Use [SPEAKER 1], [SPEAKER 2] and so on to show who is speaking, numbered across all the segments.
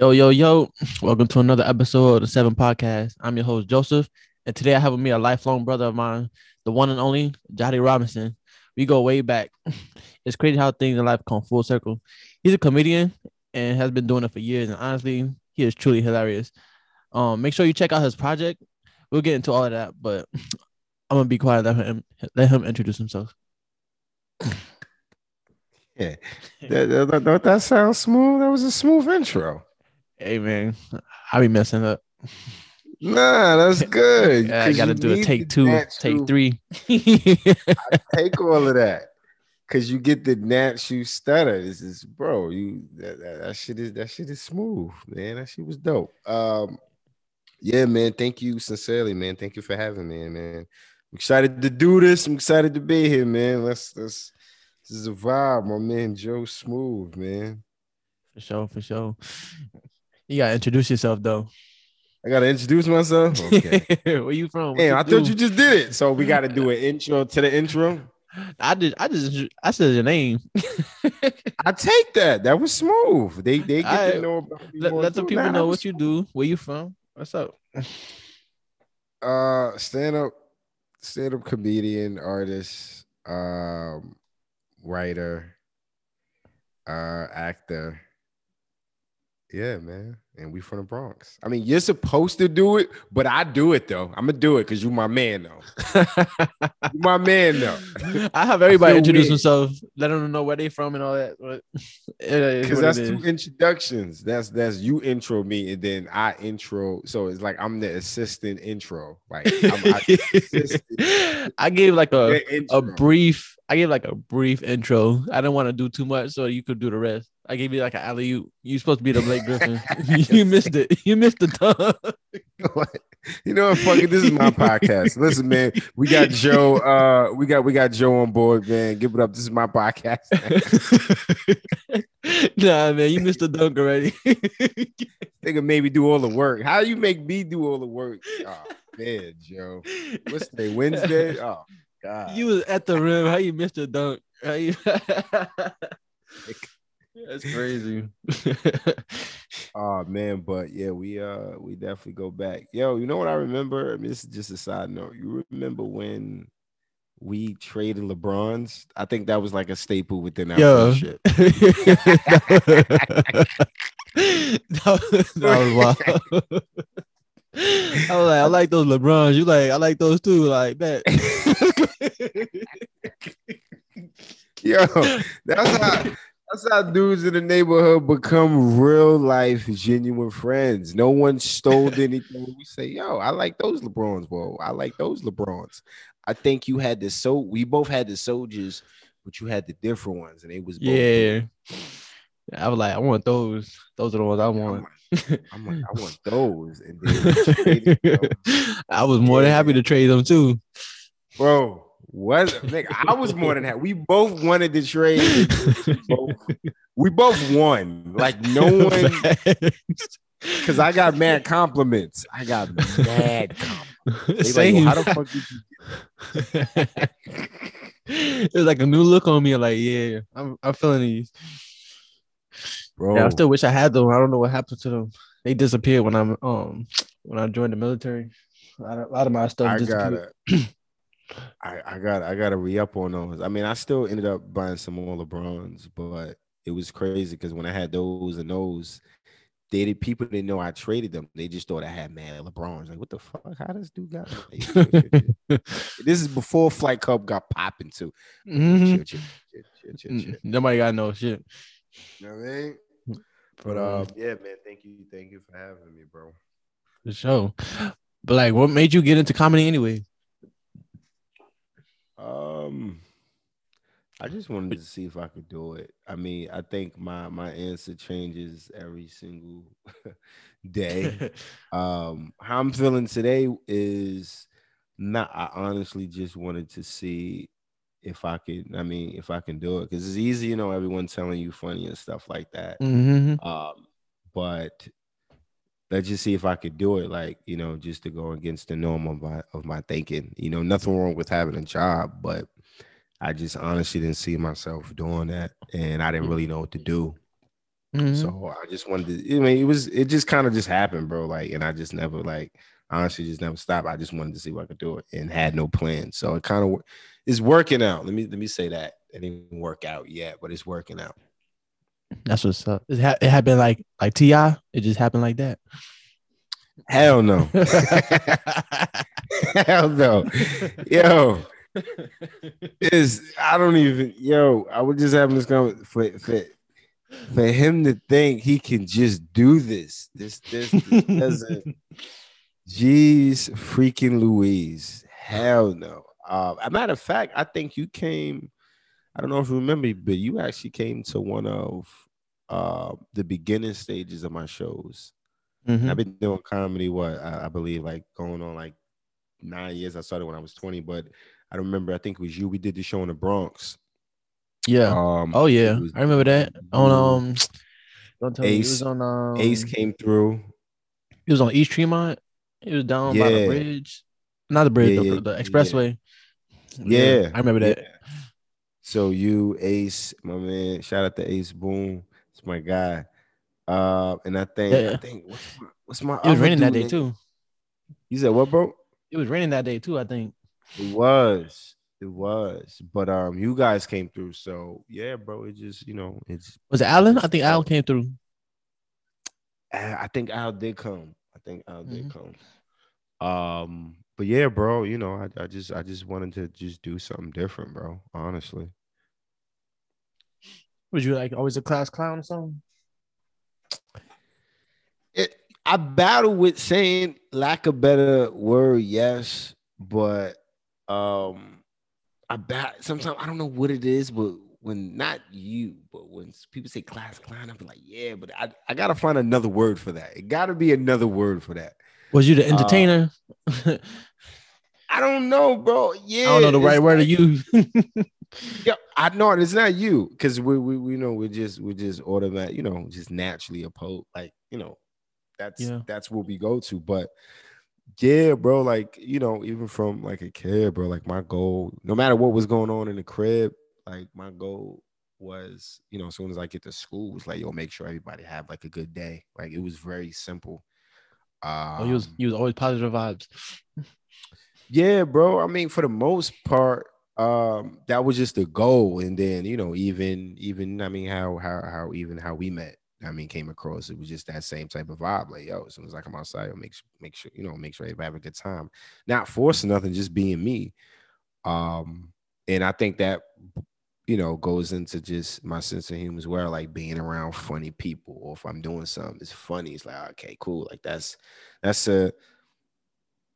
[SPEAKER 1] Yo, yo, yo. Welcome to another episode of the Seven Podcast. I'm your host, Joseph. And today I have with me a lifelong brother of mine, the one and only Jatty Robinson. We go way back. It's crazy how things in life come full circle. He's a comedian and has been doing it for years. And honestly, he is truly hilarious. Um, make sure you check out his project. We'll get into all of that, but I'm gonna be quiet. Let him let him introduce himself.
[SPEAKER 2] Yeah, that, that, that, sounds smooth. That was a smooth intro.
[SPEAKER 1] Hey man, I be messing up.
[SPEAKER 2] Nah, that's good.
[SPEAKER 1] Yeah, I
[SPEAKER 2] 'cause
[SPEAKER 1] gotta do a take two, take three.
[SPEAKER 2] Take all of that because you get the natural stutter. This is, bro. You that, that, that shit is that shit is smooth, man. That shit was dope. Um, yeah, man. Thank you sincerely, man. Thank you for having me, man. I'm excited to do this. I'm excited to be here, man. Let's let's. This is a vibe, my man. Joe Smooth, man.
[SPEAKER 1] For sure, for sure. You gotta introduce yourself though.
[SPEAKER 2] I gotta introduce myself. Okay.
[SPEAKER 1] Where you from? What
[SPEAKER 2] Damn, I
[SPEAKER 1] do?
[SPEAKER 2] thought you just did it. So we got to do an intro to the intro.
[SPEAKER 1] I did. I just. I said your name.
[SPEAKER 2] I take that. That was smooth. They they get to know about
[SPEAKER 1] let let the people
[SPEAKER 2] Nah,
[SPEAKER 1] know what you do. Where you from? What's up?
[SPEAKER 2] Uh, stand up, stand up comedian, artist, um, writer, uh, actor. Yeah, man. And we from the Bronx. I mean, you're supposed to do it, but I do it though. I'm gonna do it because you're my man though. You my man though.
[SPEAKER 1] I have everybody
[SPEAKER 2] feel
[SPEAKER 1] introduce
[SPEAKER 2] weird.
[SPEAKER 1] themselves, let them know where they from and all that. But it is
[SPEAKER 2] Because that's
[SPEAKER 1] it
[SPEAKER 2] two introductions. That's that's you intro me and then I intro. So it's like I'm the assistant intro. Like I'm, I, assistant,
[SPEAKER 1] I gave like a a brief. I gave like a brief intro. I didn't want to do too much, so you could do the rest. I gave you like an alley oop. You supposed to be the Blake Griffin. you missed it. You missed the time.
[SPEAKER 2] you know what? Fuck it. This is my podcast. Listen, man. We got Joe. Uh, we got we got Joe on board, man. Give it up. This is my podcast.
[SPEAKER 1] nah, man, you missed the dunk already.
[SPEAKER 2] Nigga, maybe do all the work. How you make me do all the work? Oh man, Joe. What's today? Wednesday? Oh God.
[SPEAKER 1] you was at the rim. How you missed the dunk? How you... That's crazy.
[SPEAKER 2] Oh man, but yeah, we uh we definitely go back. Yo, you know what I remember? I mean, this is just a side note. You remember when we traded LeBrons? I think that was like a staple within our
[SPEAKER 1] Yo.
[SPEAKER 2] friendship.
[SPEAKER 1] that, was, that was wild. I was like, I like those LeBrons. You like, I like those too. Like that.
[SPEAKER 2] Yo, that's how that's how dudes in the neighborhood become real life genuine friends. No one stole anything. We say, yo, I like those LeBrons, bro. I like those LeBrons. I think you had the so we both had the soldiers, but you had the different ones, and it was both
[SPEAKER 1] yeah. I was like, I want those. Those are the ones I want.
[SPEAKER 2] I'm like, I want those. And then we traded those.
[SPEAKER 1] I was more than happy to trade them too.
[SPEAKER 2] bro. Was nigga, I was more than happy. We both wanted to trade. We both, we both won. Like no one, because I got mad compliments. I got mad compliments. They like. "Yo, how the fuck did you
[SPEAKER 1] it was like a new look on me. Like, yeah, I'm, I'm feeling these.
[SPEAKER 2] bro?
[SPEAKER 1] Yeah, I still wish I had them. I don't know what happened to them. They disappeared when I'm um when I joined the military. A lot of, a lot of my stuff
[SPEAKER 2] I
[SPEAKER 1] disappeared.
[SPEAKER 2] gotta, I, I got, I gotta re up on those. I mean, I still ended up buying some more LeBrons, but it was crazy because when I had those and those, they did people didn't know I traded them. They just thought I had mad LeBrons. Like, what the fuck? How does dude got? This is before Flight Club got popping too.
[SPEAKER 1] Mhm.
[SPEAKER 2] Chill, chill, chill, chill, chill, chill.
[SPEAKER 1] Mm, Nobody got no shit.
[SPEAKER 2] You know what I mean? But
[SPEAKER 1] um,
[SPEAKER 2] um, yeah, man, thank you, thank you for having me, bro.
[SPEAKER 1] for sure. But like, what made you get into comedy anyway?
[SPEAKER 2] Um, I just wanted to see if I could do it. I mean, I think my my answer changes every single day. um, how I'm feeling today is not. I honestly just wanted to see if I could. I mean, if I can do it because it's easy, you know, everyone telling you funny and stuff like that.
[SPEAKER 1] Mhm.
[SPEAKER 2] Um, but let's just see if I could do it. Like you know, just to go against the norm of my of my thinking. You know, nothing wrong with having a job, but I just honestly didn't see myself doing that, and I didn't really know what to do.
[SPEAKER 1] Mhm.
[SPEAKER 2] So I just wanted to. I mean, it was it just kind of just happened, bro. Like, and I just never like honestly just never stopped. I just wanted to see what I could do it and had no plan. So it kind of is working out. Let me let me say that it didn't work out yet, but it's working out.
[SPEAKER 1] That's what's up. It, ha- it happened like like Ti. It just happened like that.
[SPEAKER 2] Hell no. Hell no. Yo, is I don't even yo, I was just having this conversation for, for for him to think he can just do this. This this, this doesn't jeez freaking Louise. Hell no. Uh, a matter of fact, I think you came. I don't know if you remember, but you actually came to one of uh, the beginning stages of my shows.
[SPEAKER 1] Mhm.
[SPEAKER 2] I've been doing comedy, what I, I believe, like going on like nine years. I started when I was 20, but I don't remember. I think it was you. We did the show in the Bronx.
[SPEAKER 1] Yeah.
[SPEAKER 2] Um,
[SPEAKER 1] Oh yeah,
[SPEAKER 2] was-
[SPEAKER 1] I remember that on um. Don't tell me it
[SPEAKER 2] Ace-
[SPEAKER 1] was on um.
[SPEAKER 2] Ace came through.
[SPEAKER 1] It was on East Tremont. It was down by the bridge, not the bridge,
[SPEAKER 2] Yeah,
[SPEAKER 1] the,
[SPEAKER 2] yeah,
[SPEAKER 1] the expressway.
[SPEAKER 2] Yeah,
[SPEAKER 1] I remember that.
[SPEAKER 2] So you, Ace, my man, shout out to Ace Boom. It's my guy. Uh, and I think
[SPEAKER 1] Yeah.
[SPEAKER 2] I think what's my, what's my
[SPEAKER 1] It was raining that day too.
[SPEAKER 2] You said what, bro?
[SPEAKER 1] It was raining that day too. I think.
[SPEAKER 2] It was. It was. But um, you guys came through. So yeah, bro. It just, you know, it's
[SPEAKER 1] Was it Allen? I think Allen came through.
[SPEAKER 2] I I think Al did come. I think Al did
[SPEAKER 1] Mhm.
[SPEAKER 2] come. Um, but yeah, bro, you know, I, I just I just wanted to just do something different, bro. Honestly.
[SPEAKER 1] Was you like always a class clown or something?
[SPEAKER 2] It I battle with saying lack of better word, yes, but um I bat sometimes I don't know what it is, but when not you, but when people say class clown, I'm like, yeah, but I, I gotta find another word for that. It gotta be another word for that.
[SPEAKER 1] Was you
[SPEAKER 2] Uh,
[SPEAKER 1] the entertainer? I
[SPEAKER 2] I don't know, bro. Yeah, I
[SPEAKER 1] don't know the right word to use.
[SPEAKER 2] Yeah, I know it's not you because we, we we know we're just we're just automatic, you know, just naturally opposed. Like you know, that's
[SPEAKER 1] Yeah.
[SPEAKER 2] that's what we go to. But yeah, bro, like you know, even from like a kid, bro, like my goal, no matter what was going on in the crib, like my goal was, you know, as soon as I get to school, was like, yo, make sure everybody have like a good day. Like it was very simple. Um,
[SPEAKER 1] oh, you was you was always positive vibes.
[SPEAKER 2] yeah, bro. I mean, for the most part, um, that was just the goal. And then, you know, even even I mean, how how how even how we met, I mean, came across. It was just that same type of vibe. Like, yo, as soon as I come outside, make make sure, you know, make sure everybody have a good time. Not forcing nothing, just being me. Um, and I think that you know goes into just my sense of humor as well, like being around funny people, or if I'm doing something it's funny, it's like, okay, cool. Like that's that's a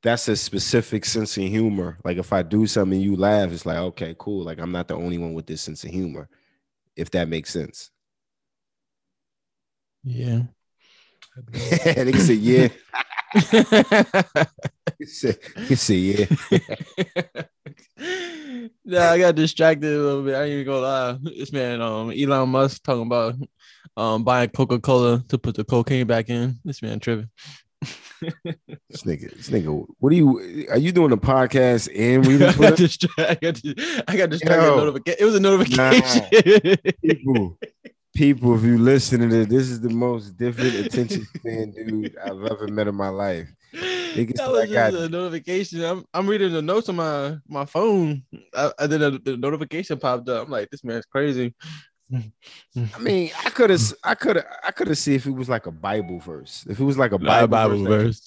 [SPEAKER 2] that's a specific sense of humor. Like if I do something and you laugh, it's like, okay, cool. Like I'm not the only one with this sense of humor, if that makes sense.
[SPEAKER 1] Yeah.
[SPEAKER 2] they can say, yeah. He said, he said, yeah.
[SPEAKER 1] nah, I got distracted a little bit. I ain't even gonna lie. This man, um, Elon Musk talking about um buying Coca Cola to put the cocaine back in. This man tripping.
[SPEAKER 2] This nigga, this nigga, what are you are you doing a podcast and reading
[SPEAKER 1] I got,
[SPEAKER 2] Twitter?
[SPEAKER 1] distracted. I got, dis- I got distracted.
[SPEAKER 2] Yo.
[SPEAKER 1] It was a notification.
[SPEAKER 2] people, people, if you listening to this, this is the most different attention span dude I've ever met in my life. Niggas
[SPEAKER 1] that was
[SPEAKER 2] I
[SPEAKER 1] just a notification. I'm I'm reading the notes on my my phone. I, and then the, the notification popped up. I'm like, this man's crazy.
[SPEAKER 2] I mean, I could have, I could have, I could have seen if it was like a Bible verse. If it was like a
[SPEAKER 1] Bible,
[SPEAKER 2] Bible, verse,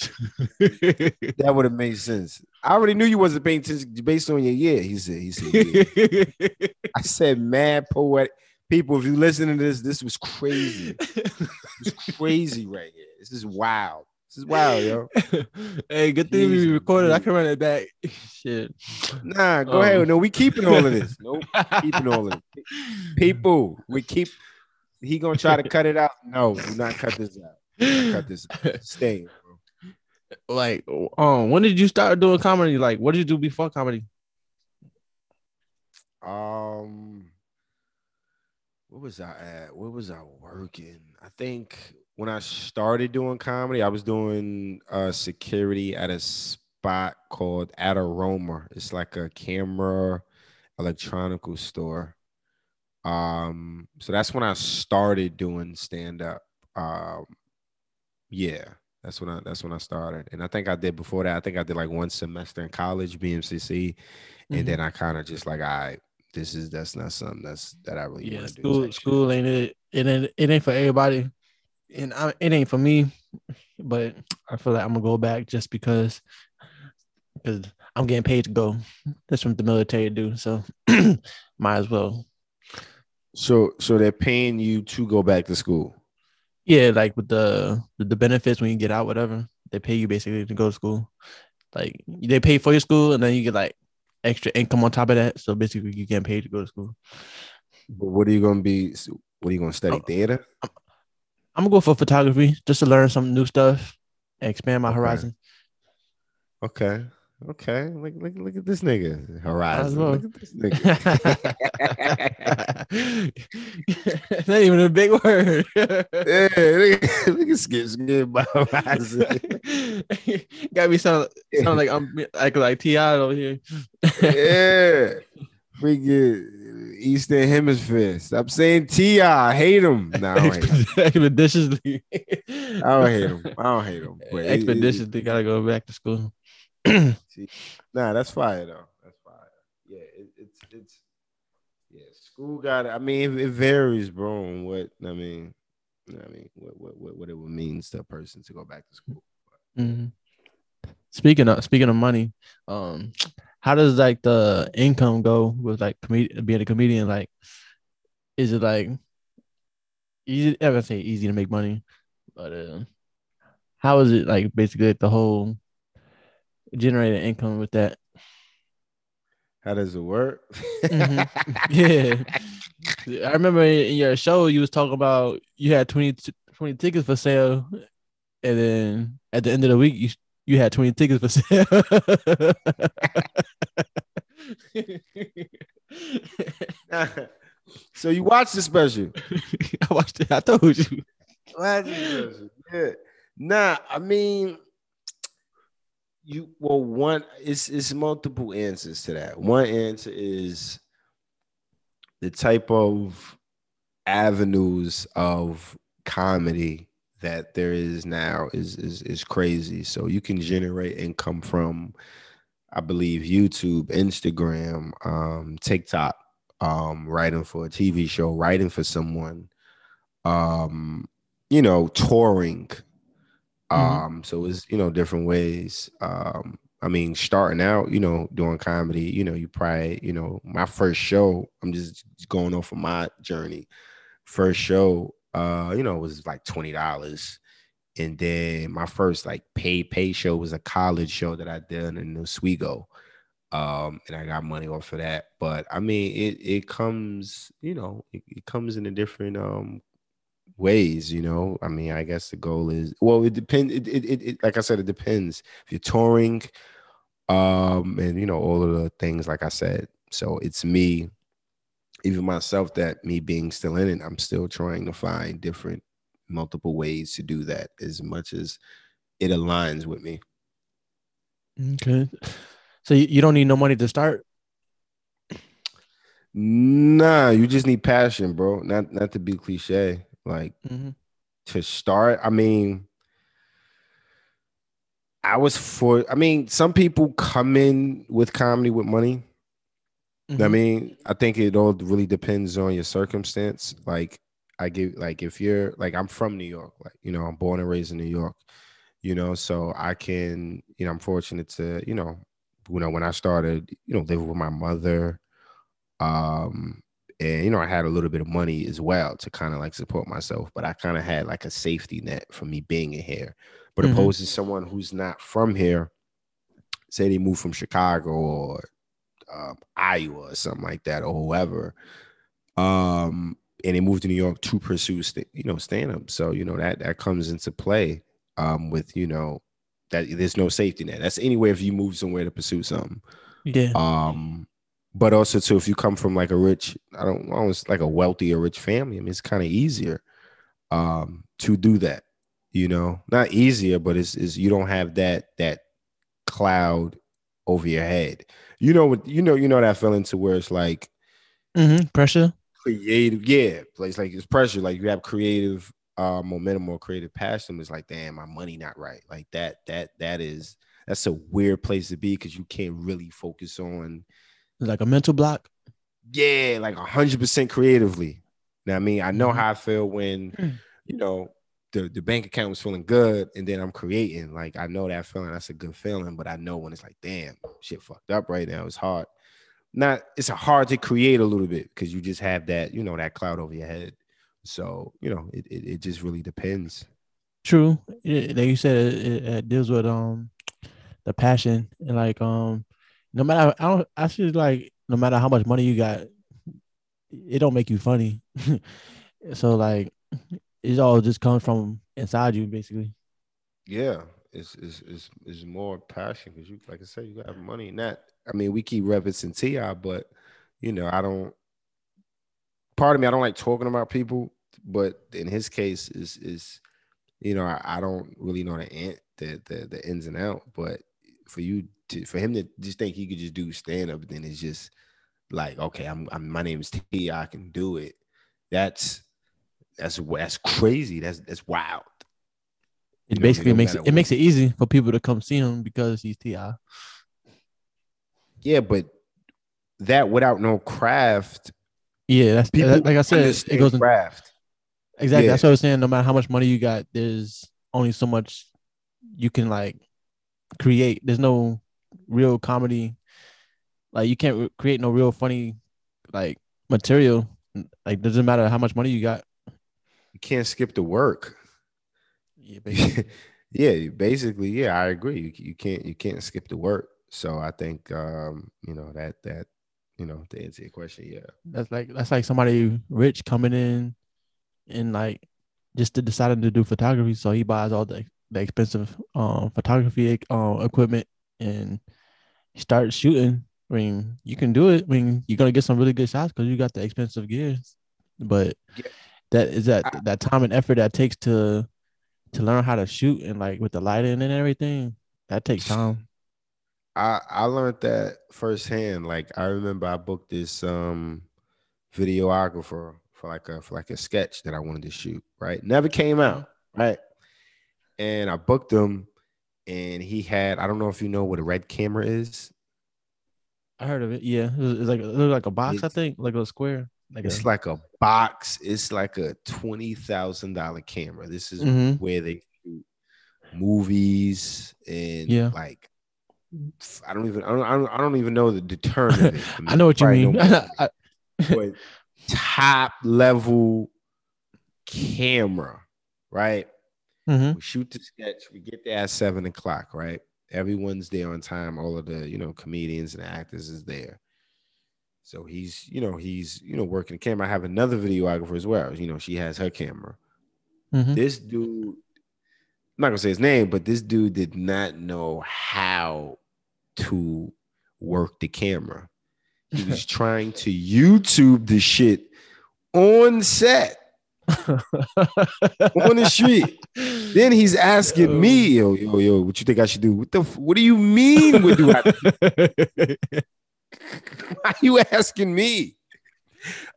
[SPEAKER 2] that would have made sense. I already knew you wasn't paying attention based on your yeah. He said, he said, yeah. I said, mad poetic. People, if you listen to this, this was crazy. It's crazy right here. This is wild. Wild, yo.
[SPEAKER 1] hey, good thing we recorded. I can run it back. Shit.
[SPEAKER 2] Nah, go
[SPEAKER 1] Um,
[SPEAKER 2] ahead. No, we keeping all of this. Nope, keeping all of it. People, we keep. He gonna try to cut it out. No, do not cut this out. Cut this. Out. Stay, bro.
[SPEAKER 1] like, um, when did you start doing comedy? Like, what did you do before comedy?
[SPEAKER 2] Um, what was I at? Where was I working? I think when I started doing comedy, I was doing uh security at a spot called Adorama. It's like a camera electronical store. Um, so that's when I started doing stand up. Um, yeah, that's when I that's when I started, and I think I did before that. I think I did like one semester in college, BMCC, and
[SPEAKER 1] Mhm.
[SPEAKER 2] then I kind of just like, I this is that's not something that's that I really
[SPEAKER 1] yeah,
[SPEAKER 2] want to do.
[SPEAKER 1] school school ain't it. It ain't it ain't for everybody, and I, it ain't for me. But I feel like I'm gonna go back just because because I'm getting paid to go. That's what the military do. So might as well.
[SPEAKER 2] So so they're paying you to go back to school.
[SPEAKER 1] Yeah, like with the the, benefits when you get out, whatever they pay you basically to go to school. Like they pay for your school, and then you get like extra income on top of that. So basically, you get paid to go to school.
[SPEAKER 2] But what are you gonna be? What are you gonna study?
[SPEAKER 1] Oh.
[SPEAKER 2] Theater?
[SPEAKER 1] I'm gonna go for photography just to learn some new stuff, and expand my
[SPEAKER 2] Okay.
[SPEAKER 1] horizon.
[SPEAKER 2] Okay. Okay. Look, look, look at this nigga. Horizon. Look at this nigga.
[SPEAKER 1] Not even a big word.
[SPEAKER 2] yeah, look, at- Skip Skip by Horizon.
[SPEAKER 1] Got me sound sound like I'm like like T.I. over here.
[SPEAKER 2] yeah. Freaking Eastern Hemisphere. Stop saying Ti. I hate him. Nah, I don't hate him.
[SPEAKER 1] Expeditiously.
[SPEAKER 2] I don't hate him. I don't hate him. But it- it-
[SPEAKER 1] Expeditiously gotta go back to school.
[SPEAKER 2] Nah, that's fire though. That's fire. Yeah, it, it's it's yeah. School got. I mean, it, varies, bro. On what I mean, you know what I mean, what what what what it means to a person to go back to school.
[SPEAKER 1] Mhm. Speaking of speaking of money, um, how does like the income go with like comed- being a comedian? Like, is it like easy? I would say easy to make money, but uh, how is it like basically like the whole generating income with that?
[SPEAKER 2] How does it work?
[SPEAKER 1] Mhm. Yeah, I remember in your show you was talking about you had 20, t- 20 tickets for sale, and then at the end of the week you you had twenty tickets for sale.
[SPEAKER 2] so you watched the special.
[SPEAKER 1] I watched it. I told you.
[SPEAKER 2] Watch the special. Yeah. Nah, I mean, you well, one it's it's multiple answers to that. One answer is the type of avenues of comedy that there is now is is is crazy. So you can generate income from, I believe, YouTube, Instagram, um, TikTok, um, writing for a TV show, writing for someone, um, you know, touring.
[SPEAKER 1] Mhm.
[SPEAKER 2] Um, so it's you know different ways. Um, I mean, starting out, you know, doing comedy, you know, you probably, you know, my first show, I'm just going off of my journey. First show, uh, you know, it was like twenty dollars. And then my first like pay pay show was a college show that I did in Oswego. Um, and I got money off of that. But I mean, it it comes, you know, it, it comes in a different um ways, you know. I mean, I guess the goal is well, it depends. It, it, it, it like I said, it depends. If you're touring, um, and you know, all of the things like I said. So it's me, even myself, that me being still in it, I'm still trying to find different multiple ways to do that as much as it aligns with me.
[SPEAKER 1] Okay. So you, don't need no money to start.
[SPEAKER 2] Nah, you just need passion, bro. Not not to be cliche. Like
[SPEAKER 1] Mhm.
[SPEAKER 2] to start, I mean, I was for. I mean, some people come in with comedy with money. I
[SPEAKER 1] Mhm.
[SPEAKER 2] mean, I think it all really depends on your circumstance. Like, I give like if you're like I'm from New York, like you know, I'm born and raised in New York, you know, so I can, you know, I'm fortunate to, you know, you know, when I started, you know, living with my mother, um, and you know, I had a little bit of money as well to kind of like support myself, but I kind of had like a safety net for me being in here. But
[SPEAKER 1] Mhm.
[SPEAKER 2] opposed to someone who's not from here, say they moved from Chicago or um, Iowa or something like that, or whoever. Um, and they moved to New York to pursue, st- you know, stand up. So you know that that comes into play um, with you know that there's no safety net. That's anywhere if you move somewhere to pursue something.
[SPEAKER 1] Yeah.
[SPEAKER 2] Um, but also too, if you come from like a rich, I don't almost like a wealthy or rich family, I mean, it's kind of easier um to do that. You know, not easier, but it's is you don't have that that cloud over your head. You know what? You know, you know that feeling to where it's like
[SPEAKER 1] hmm Pressure.
[SPEAKER 2] creative, yeah. Place like it's pressure. Like you have creative uh momentum or creative passion. It's like, damn, my money not right. Like that, that, that is that's a weird place to be because you can't really focus on
[SPEAKER 1] like a mental block.
[SPEAKER 2] Yeah, like hundred percent creatively. Now, I mean, I know
[SPEAKER 1] Mm-hmm.
[SPEAKER 2] how I feel when you know the, the bank account was feeling good and then I'm creating. Like I know that feeling, that's a good feeling, but I know when it's like, damn, shit fucked up right now. It's hard. Not it's hard to create a little bit because you just have that, you know, that cloud over your head. So, you know, it, it, it just really depends.
[SPEAKER 1] True. Yeah, like you said, it, it, it deals with um the passion and like um no matter I don't I feel like no matter how much money you got, it don't make you funny. so like it all just comes from inside you basically.
[SPEAKER 2] Yeah, it's it's it's, it's more passion because you like I said, you got money and that. I mean, we keep referencing T.I., but you know, I don't. Part of me, I don't like talking about people, but in his case, is is you know, I, I don't really know the, in, the the the ins and out. But for you to for him to just think he could just do stand up, then it's just like, okay, I'm, I'm my name is T, I I can do it. That's that's that's crazy. That's that's wild.
[SPEAKER 1] It
[SPEAKER 2] You
[SPEAKER 1] basically makes it, it makes it easy for people to come see him because he's Ti.
[SPEAKER 2] Yeah, but that without no craft,
[SPEAKER 1] Yeah, that's
[SPEAKER 2] people
[SPEAKER 1] like I said, it goes in,
[SPEAKER 2] craft.
[SPEAKER 1] exactly.
[SPEAKER 2] Yeah.
[SPEAKER 1] That's what I was saying. No matter how much money you got, there's only so much you can like create. There's no real comedy. Like you can't re- create no real funny like material. Like doesn't matter how much money you got.
[SPEAKER 2] You can't skip the work.
[SPEAKER 1] Yeah, basically.
[SPEAKER 2] yeah, basically, yeah, I agree. You, you can't you can't skip the work. So I think um, you know that that you know to answer your question, yeah.
[SPEAKER 1] that's like that's like somebody rich coming in and like just to deciding to do photography. So he buys all the the expensive um photography um equipment and he starts shooting. I mean, you can do it. I mean, you're gonna get some really good shots because you got the expensive gears. But
[SPEAKER 2] Yeah.
[SPEAKER 1] That is that
[SPEAKER 2] I-
[SPEAKER 1] that time and effort that takes to to learn how to shoot and like with the lighting and everything. That takes time.
[SPEAKER 2] I I learned that firsthand. Like I remember I booked this um videographer for like a for like a sketch that I wanted to shoot. Right, never came out. Right, and I booked him, and he had I don't know if you know what a red camera is.
[SPEAKER 1] I heard of it. Yeah, it was, it's like it looked like a box. I think like a square. Like
[SPEAKER 2] It's like a box. It's like a twenty thousand dollar camera. This is
[SPEAKER 1] Mhm.
[SPEAKER 2] where they shoot movies and
[SPEAKER 1] Yeah.
[SPEAKER 2] like I don't even I don't, I don't, I don't even know the, term of it.
[SPEAKER 1] I know what you mean. I-
[SPEAKER 2] but top level camera, right?
[SPEAKER 1] Mhm.
[SPEAKER 2] We shoot the sketch. We get there at seven o'clock, right? Everyone's there on time. All of the you know comedians and actors is there. So he's you know he's you know working the camera. I have another videographer as well. You know she has her camera.
[SPEAKER 1] Mhm.
[SPEAKER 2] This dude, I'm not gonna say his name, but this dude did not know how to work the camera. He was trying to YouTube the shit on set, on the street. Then he's asking me, yo, yo, yo, what you think I should do? What the? What do you mean? What do I? Why you asking me?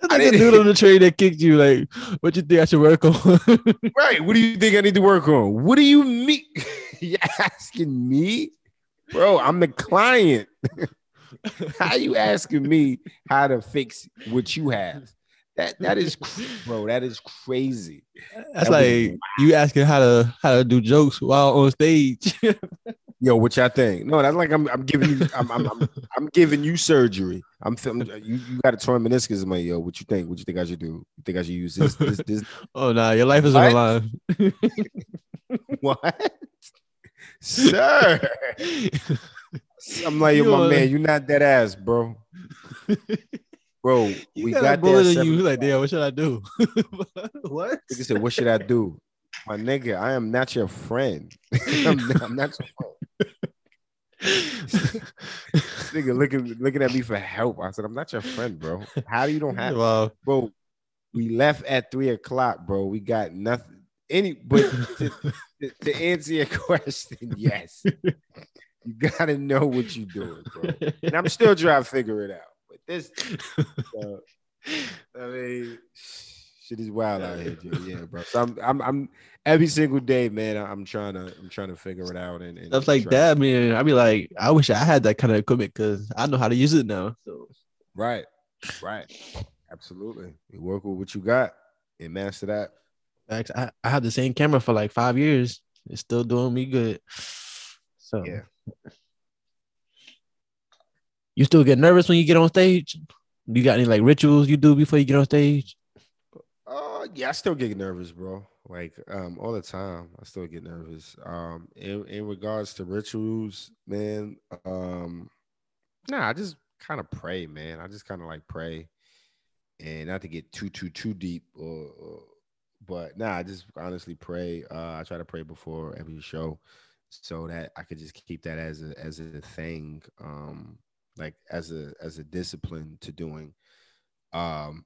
[SPEAKER 1] I think the dude on the train that kicked you. Like, what you think I should work on?
[SPEAKER 2] Right. What do you think I need to work on? What do you mean? you asking me, bro? I'm the client. how you asking me how to fix what you have? That that is, bro. That is crazy.
[SPEAKER 1] That's
[SPEAKER 2] That was
[SPEAKER 1] like you asking how to how to do jokes while on stage.
[SPEAKER 2] Yo, what y'all think? No, that's like I'm, I'm giving you, I'm, I'm, I'm, I'm giving you surgery. I'm filming. You, you got a torn meniscus, man. Yo, what you think? What you think I should do? You think I should use this, this, this?
[SPEAKER 1] oh nah, your life is on the line.
[SPEAKER 2] What, sir? I'm like, yo,
[SPEAKER 1] You
[SPEAKER 2] my
[SPEAKER 1] wanna-
[SPEAKER 2] man, you not that ass, bro. Bro,
[SPEAKER 1] You
[SPEAKER 2] we
[SPEAKER 1] got,
[SPEAKER 2] got
[SPEAKER 1] a bullet
[SPEAKER 2] that.
[SPEAKER 1] in you.
[SPEAKER 2] seven-
[SPEAKER 1] Like, damn, what should I do? what?
[SPEAKER 2] Nigga said, "What should I do?" My nigga, I am not your friend. I'm, not, I'm not your friend. Nigga, looking looking at me for help. I said, "I'm not your friend, bro. How do you don't have,
[SPEAKER 1] Wow.
[SPEAKER 2] bro? We left at three o'clock, bro. We got nothing. Any, but to, to, to answer your question, yes, you gotta know what you're doing, bro. And I'm still trying to figure it out. But this, uh, I mean, shit is wild out here, Yeah, bro. So I'm, I'm, I'm every single day, man. I'm trying to, I'm trying to figure it out and, and
[SPEAKER 1] Stuff like that, man. I be like, I wish I had that kind of equipment because I know how to use it now. So
[SPEAKER 2] Right, right. Absolutely. You work with what you got and master that.
[SPEAKER 1] I, I had the same camera for like five years. It's still doing me good. So
[SPEAKER 2] Yeah.
[SPEAKER 1] You still get nervous when you get on stage? You got any like rituals you do before you get on stage?
[SPEAKER 2] Uh, yeah, I still get nervous, bro. Like, um, all the time, I still get nervous. Um, in in regards to rituals, man, um, nah, I just kind of pray, man. I just kind of like pray, and not to get too too too deep, or, but nah, I just honestly pray. Uh, I try to pray before every show, so that I could just keep that as a as a thing, um, like as a as a discipline to doing. Um,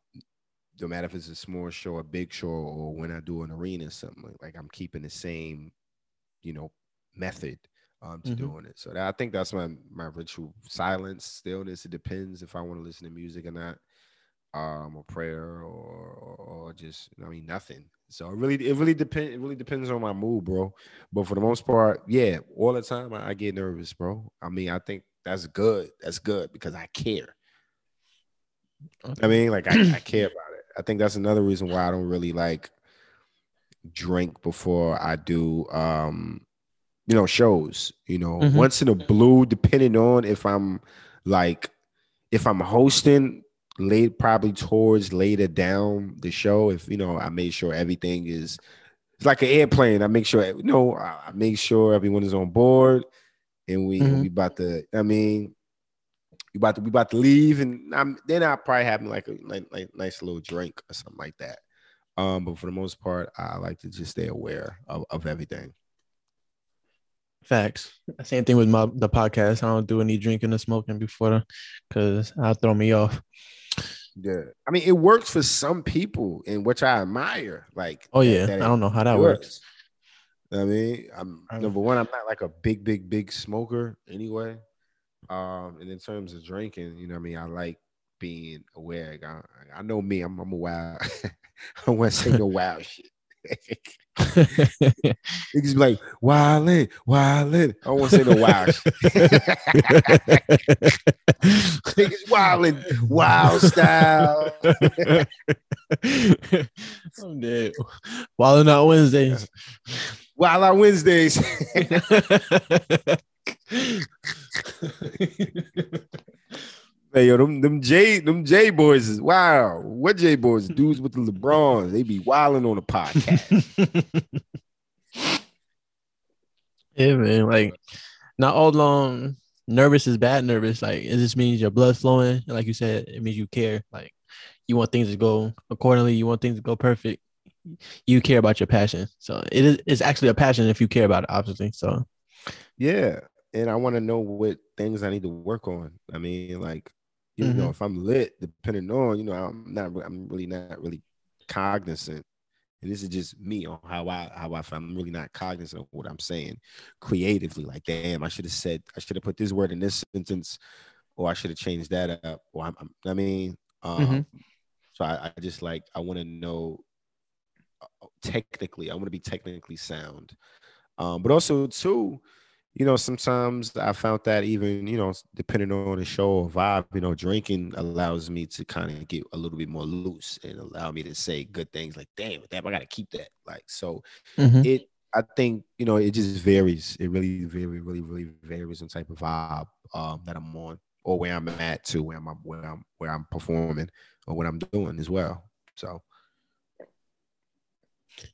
[SPEAKER 2] no matter if it's a small show, a big show, or when I do an arena or something, like, like I'm keeping the same, you know, method um to
[SPEAKER 1] Mhm.
[SPEAKER 2] doing it. So that, I think that's my my ritual. Silence, stillness. It depends if I want to listen to music or not, um, or prayer, or or, or just I mean nothing. So it really it really depends. It really depends on my mood, bro. But for the most part, yeah, all the time I, I get nervous, bro. I mean, I think that's good. That's good because I care. I mean, like I, I care about it. I think that's another reason why I don't really like drink before I do um you know shows. You know,
[SPEAKER 1] Mhm.
[SPEAKER 2] once in a blue, depending on if I'm like if I'm hosting late probably towards later down the show, if you know, I made sure everything is it's like an airplane. I make sure you know, I make sure everyone is on board and we
[SPEAKER 1] Mhm.
[SPEAKER 2] we about to I mean we about to we about to leave, and I'm then I probably have like a like, like nice little drink or something like that. Um, but for the most part, I like to just stay aware of, of everything.
[SPEAKER 1] Facts. Same thing with my the podcast. I don't do any drinking or smoking before the because I'll throw me off.
[SPEAKER 2] Yeah, I mean it works for some people, and which I admire. Like,
[SPEAKER 1] Oh yeah. I don't know how that
[SPEAKER 2] it
[SPEAKER 1] works.
[SPEAKER 2] I mean, I'm
[SPEAKER 1] I-
[SPEAKER 2] number one. I'm not like a big, big, big smoker anyway. Um, and in terms of drinking, you know, I mean, I like being aware. I, I know me. I'm, I'm a wild. I want to say no wild shit. Niggas be like, wildin', wildin'. I want to say no wild shit. Niggas wildin', wild style.
[SPEAKER 1] I'm dead. Wilding out Wednesdays.
[SPEAKER 2] Wild on Wednesdays. Hey, yo, them them J them J boys is wow. What J boys? Dudes with the LeBrons. They be wilding on the podcast.
[SPEAKER 1] yeah, man. Like, not all long nervous is bad nervous. Like, it just means your blood's flowing. And like you said, it means you care. Like, you want things to go accordingly. You want things to go perfect. You care about your passion. So it is it's actually a passion if you care about it, obviously. So
[SPEAKER 2] yeah. And I want to know what things I need to work on. I mean, like, you know,
[SPEAKER 1] Mhm.
[SPEAKER 2] if I'm lit, depending on, you know, I'm not I'm really not really cognizant. And this is just me on how I how I. I'm really not cognizant of what I'm saying creatively. Like, damn, I should have said I should have put this word in this sentence, or I should have changed that up. Or I'm, I'm- I mean, um,
[SPEAKER 1] Mhm.
[SPEAKER 2] so I, I just like I want to know uh, technically. I want to be technically sound, um, but also too, you know, sometimes I found that even you know, depending on the show or vibe, you know, drinking allows me to kind of get a little bit more loose and allow me to say good things like, "Damn, damn, I gotta keep that." Like, so
[SPEAKER 1] mhm.
[SPEAKER 2] it I think you know it just varies. It really, very, really, really varies in type of vibe um, that I'm on or where I'm at to where I'm where I'm where I'm performing or what I'm doing as well. So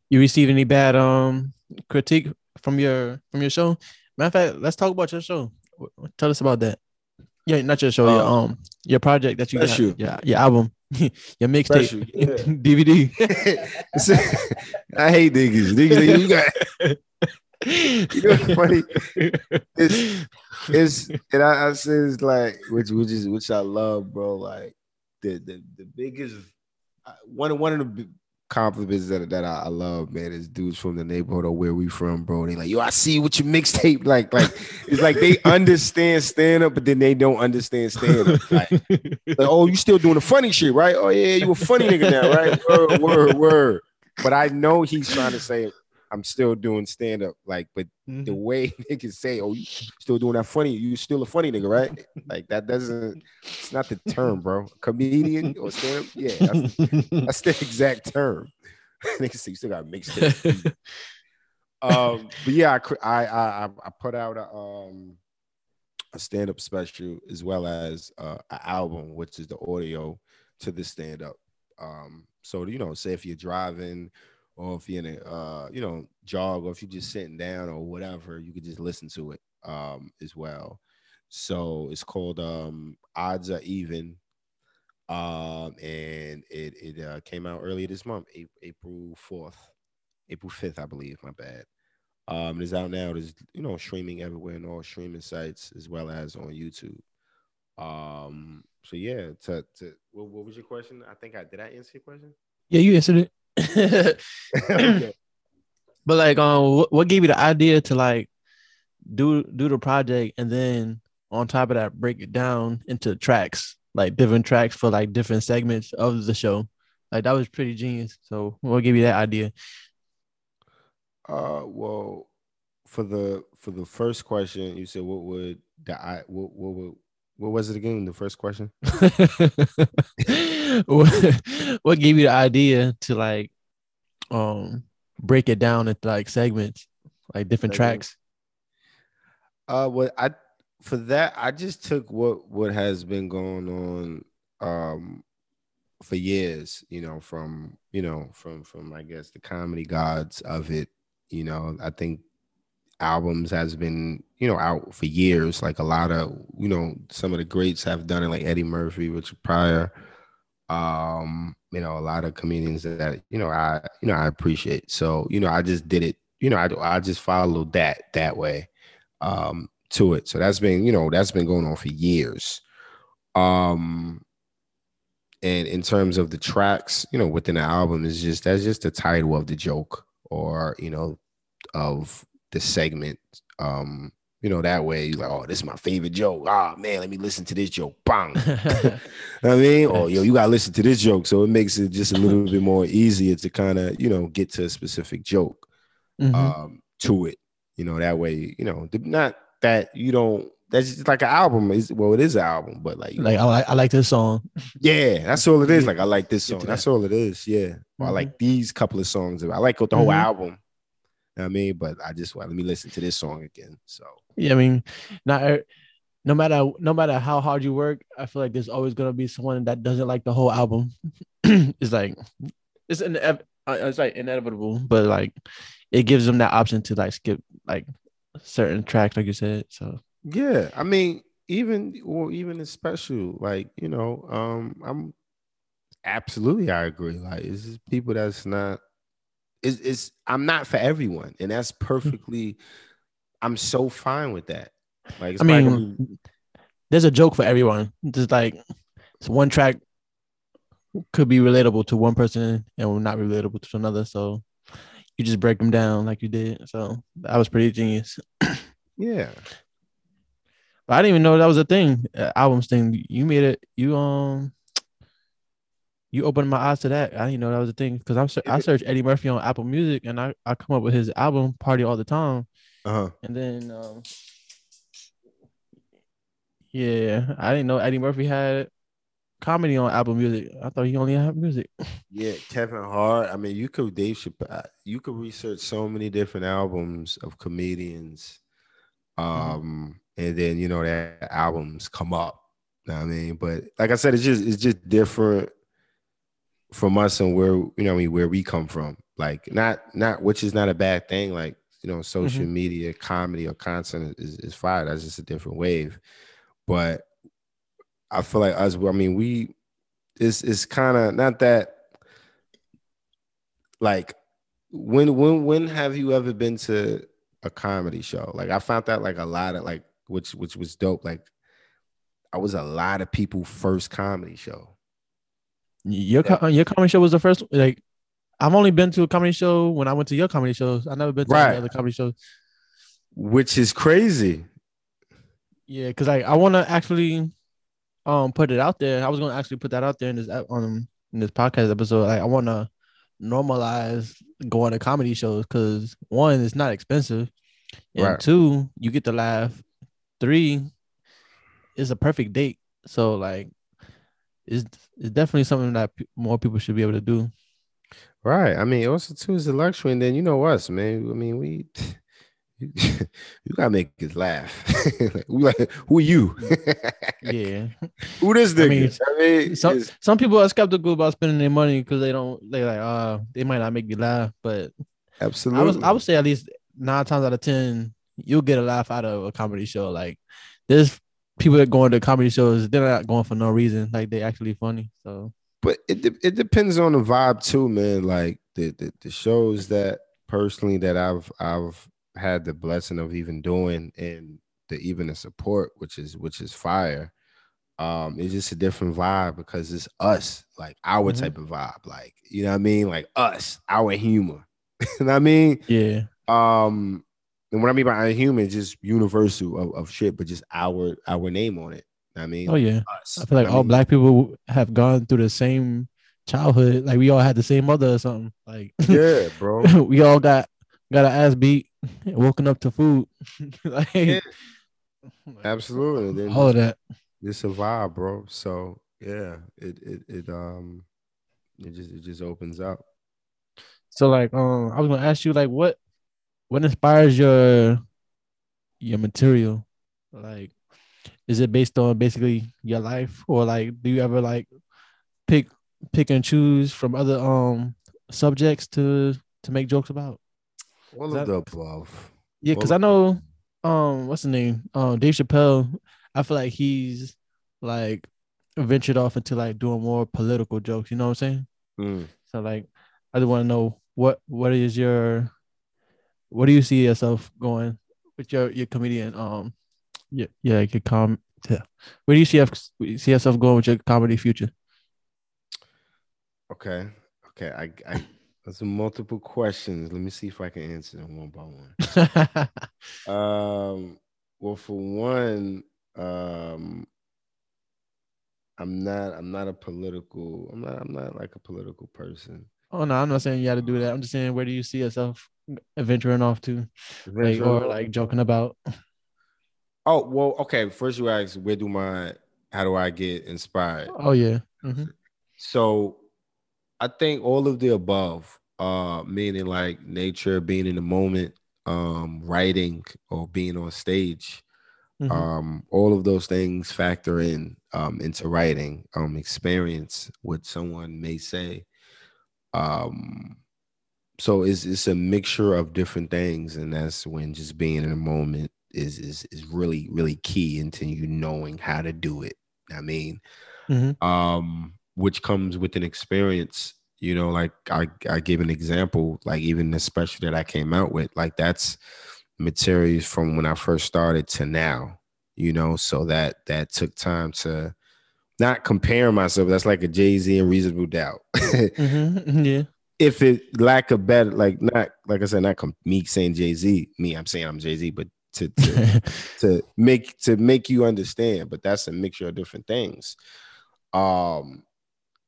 [SPEAKER 1] you receive any bad um critique from your from your show? Matter of fact, let's talk about your show. Tell us about that. Yeah, not your show, your
[SPEAKER 2] Uh,
[SPEAKER 1] um your project that you got.
[SPEAKER 2] you.
[SPEAKER 1] Yeah, your album, your mixtape,
[SPEAKER 2] you, yeah.
[SPEAKER 1] DVD.
[SPEAKER 2] I hate niggas. Niggas, you got you know what's funny? It's it's and I, I say it's like which which is which I love, bro. Like the the the biggest one one of the compliments that that I, I, love, man, is dudes from the neighborhood or where we from, bro. They like, yo, I see what your mixtape like. Like it's like they understand stand up, but then they don't understand stand up. Like, like, oh, you still doing the funny shit, right? Oh yeah, you a funny nigga now, right? Word, word, word. But I know he's trying to say I'm still doing stand up. Like, but mm-hmm. the way niggas say, "Oh, you still doing that funny? You still a funny nigga, right?" Like that doesn't. It's not the term, bro. Comedian or stand up? Yeah, that's, that's the exact term. niggas say you still got mixed. um, but yeah, I I I, put out a um a stand up special as well as uh, an album, which is the audio to the stand up. Um, so you know, say if you're driving or if you're in a uh, you know jog or if you're just sitting down or whatever you could just listen to it um, as well. So it's called um, odds are even um, and it it uh, came out earlier this month april 4th april 5th i believe my bad. Um, it's out now. It's you know streaming everywhere in all streaming sites as well as on youtube. Um so yeah to, to what, what was your question? I think i did i answer your question?
[SPEAKER 1] Yeah you answered it but like, um, what, what gave you the idea to like do do the project and then on top of that break it down into tracks, like different tracks for like different segments of the show? Like that was pretty genius. So what gave you that idea?
[SPEAKER 2] Uh, well, for the for the first question, you said what would the I what what would what was it again? The first question.
[SPEAKER 1] what, what gave you the idea to like um break it down into like segments, like different tracks?
[SPEAKER 2] Uh, what I for that I just took what what has been going on um for years, you know, from you know from from I guess the comedy gods of it. You know, I think albums has been you know out for years. Like a lot of you know some of the greats have done it, like Eddie Murphy, Richard Pryor. Um, you know, a lot of comedians that you know I you know I appreciate. So you know, I just did it. You know, I I just followed that that way um to it. So that's been you know that's been going on for years. Um, and in terms of the tracks, you know, within the album is just that's just the title of the joke or you know of the segment. Um, you know, that way you're like, oh, this is my favorite joke. Ah, oh, man, let me listen to this joke. Bang. I mean, oh, yo, you gotta listen to this joke. So it makes it just a little bit more easier to kind of, you know, get to a specific joke mm-hmm. um to it. You know, that way, you know, not that you don't that's just like an album. Is well, it is an album, but like
[SPEAKER 1] like I like I like this song.
[SPEAKER 2] Yeah, that's all it is. Like I like this song. That's all it is. Yeah. Mm-hmm. I like these couple of songs. I like the whole mm-hmm. album. I mean, but I just want let me listen to this song again. So
[SPEAKER 1] yeah, I mean, not no matter no matter how hard you work, I feel like there's always gonna be someone that doesn't like the whole album. it's like it's an uh, it's like inevitable, but like it gives them that option to like skip like certain tracks, like you said. So
[SPEAKER 2] yeah, I mean, even or even a special, like you know, um, I'm absolutely I agree. Like, it's just people that's not it's, it's I'm not for everyone, and that's hmm. perfectly. I'm so fine with that.
[SPEAKER 1] Like, I mean, there's a joke for everyone. Just like it's one track could be relatable to one person and not relatable to another. So you just break them down like you did. So that was pretty genius.
[SPEAKER 2] yeah.
[SPEAKER 1] But I didn't even know that was a thing. Uh, albums thing. You made it. You um you opened my eyes to that. I didn't know that was a thing because I'm I search Eddie Murphy on Apple Music and I, I come up with his album Party All the Time. Uh-huh. And then um, yeah, I didn't know Eddie Murphy had comedy on Apple Music. I thought he only had music.
[SPEAKER 2] Yeah, Kevin Hart. I mean, you could Dave Chappelle. Uh, you could research so many different albums of comedians, mm-hmm. um, mm-hmm. and then you know that albums come up. You know what I mean, but like I said, it's just it's just different from us and where you know I mean where we come from. Like not not which is not a bad thing. Like you know, social mm-hmm. media, comedy or content is is fine. That's just a different wave. But I feel like us. I mean, we it's it's kind of not that like when when when have you ever been to a comedy show? Like I found that like a lot of like which which was dope. Like I was a lot of people first comedy show.
[SPEAKER 1] Your yeah. your comedy show was the first like I've only been to a comedy show when I went to your comedy shows. I never been to
[SPEAKER 2] Right.
[SPEAKER 1] any other comedy shows.
[SPEAKER 2] which is crazy.
[SPEAKER 1] Yeah, because I I want to actually um put it out there. I was gonna actually put that out there in this um in this podcast episode. Like I want to normalize going to comedy shows because one, it's not expensive, and
[SPEAKER 2] Right.
[SPEAKER 1] two, you get to laugh. Three, it's a perfect date. So like, it's it's definitely something that pe- more people should be able to do.
[SPEAKER 2] Right. I mean, also too is a luxury, and then you know us, man. I mean, we you, gotta make us laugh. Like, who are you?
[SPEAKER 1] Yeah.
[SPEAKER 2] who this
[SPEAKER 1] I
[SPEAKER 2] nigga? I
[SPEAKER 1] mean,
[SPEAKER 2] mean,
[SPEAKER 1] some
[SPEAKER 2] it's-
[SPEAKER 1] some people are skeptical about spending their money because they don't they like uh they might not make you laugh, but
[SPEAKER 2] absolutely.
[SPEAKER 1] I was I would say at least nine times out of ten you'll get a laugh out of a comedy show. Like there's people that go into comedy shows they're not going for no reason. Like they actually funny. So
[SPEAKER 2] but it de- it depends on the vibe too, man. Like the, the the shows that personally that I've I've had the blessing of even doing and the even the support, which is which is fire. Um, it's just a different vibe because it's us, like our
[SPEAKER 1] Mhm.
[SPEAKER 2] type of vibe, like you know what I mean, like us, our humor. you know what I mean?
[SPEAKER 1] yeah,
[SPEAKER 2] Um, and what I mean by our humor is just universal of, of shit, but just our our name on it. I mean,
[SPEAKER 1] oh yeah.
[SPEAKER 2] us.
[SPEAKER 1] I feel like
[SPEAKER 2] I
[SPEAKER 1] all
[SPEAKER 2] mean,
[SPEAKER 1] black people have gone through the same childhood. Like we all had the same mother or something. Like
[SPEAKER 2] yeah, bro.
[SPEAKER 1] we all got got our ass beat, woken up to food. like
[SPEAKER 2] Yeah. Absolutely.
[SPEAKER 1] All of that.
[SPEAKER 2] it's a vibe, bro. So yeah, it it it um it just it just opens up.
[SPEAKER 1] So like um I was gonna ask you like what what inspires your your material? Like is it based on basically your life or like do you ever like pick pick and choose from other um subjects to to make jokes about?
[SPEAKER 2] All of the above.
[SPEAKER 1] Yeah, because I know um what's the name? Um Dave Chappelle, I feel like he's like ventured off into like doing more political jokes, you know what I'm saying?
[SPEAKER 2] Mm.
[SPEAKER 1] So like, I just want to know what what is your, what do you see yourself going with your your comedian um, yeah yeah your com yeah. Where do you see yourself see yourself going with your comedy future?
[SPEAKER 2] Okay. Okay. I I there's multiple questions. Let me see if I can answer them one by one. Um, well, for one, um, I'm not. I'm not a political. I'm not. I'm not like a political person.
[SPEAKER 1] oh no, I'm not saying you got to do that. I'm just saying where do you see yourself venturing off to, like, or like joking about?
[SPEAKER 2] Oh well. Okay. First, you ask where do my how do I get inspired?
[SPEAKER 1] Oh yeah, Mhm.
[SPEAKER 2] So, I think all of the above. Uh, meaning like nature, being in the moment, um, writing or being on stage.
[SPEAKER 1] Mhm.
[SPEAKER 2] um all of those things factor in um into writing um experience what someone may say um so it's it's a mixture of different things and that's when just being in a moment is is is really really key into you knowing how to do it i mean
[SPEAKER 1] Mhm.
[SPEAKER 2] um which comes with an experience you know like i i give an example like even the special that i came out with like that's materials from when i first started to now you know so that that took time to not compare myself that's like a jay-z and reasonable doubt
[SPEAKER 1] Mhm. yeah,
[SPEAKER 2] if it lack of better like not like i said not com- me saying jay-z me i'm saying i'm jay-z but to, to to make to make you understand but that's a mixture of different things. Um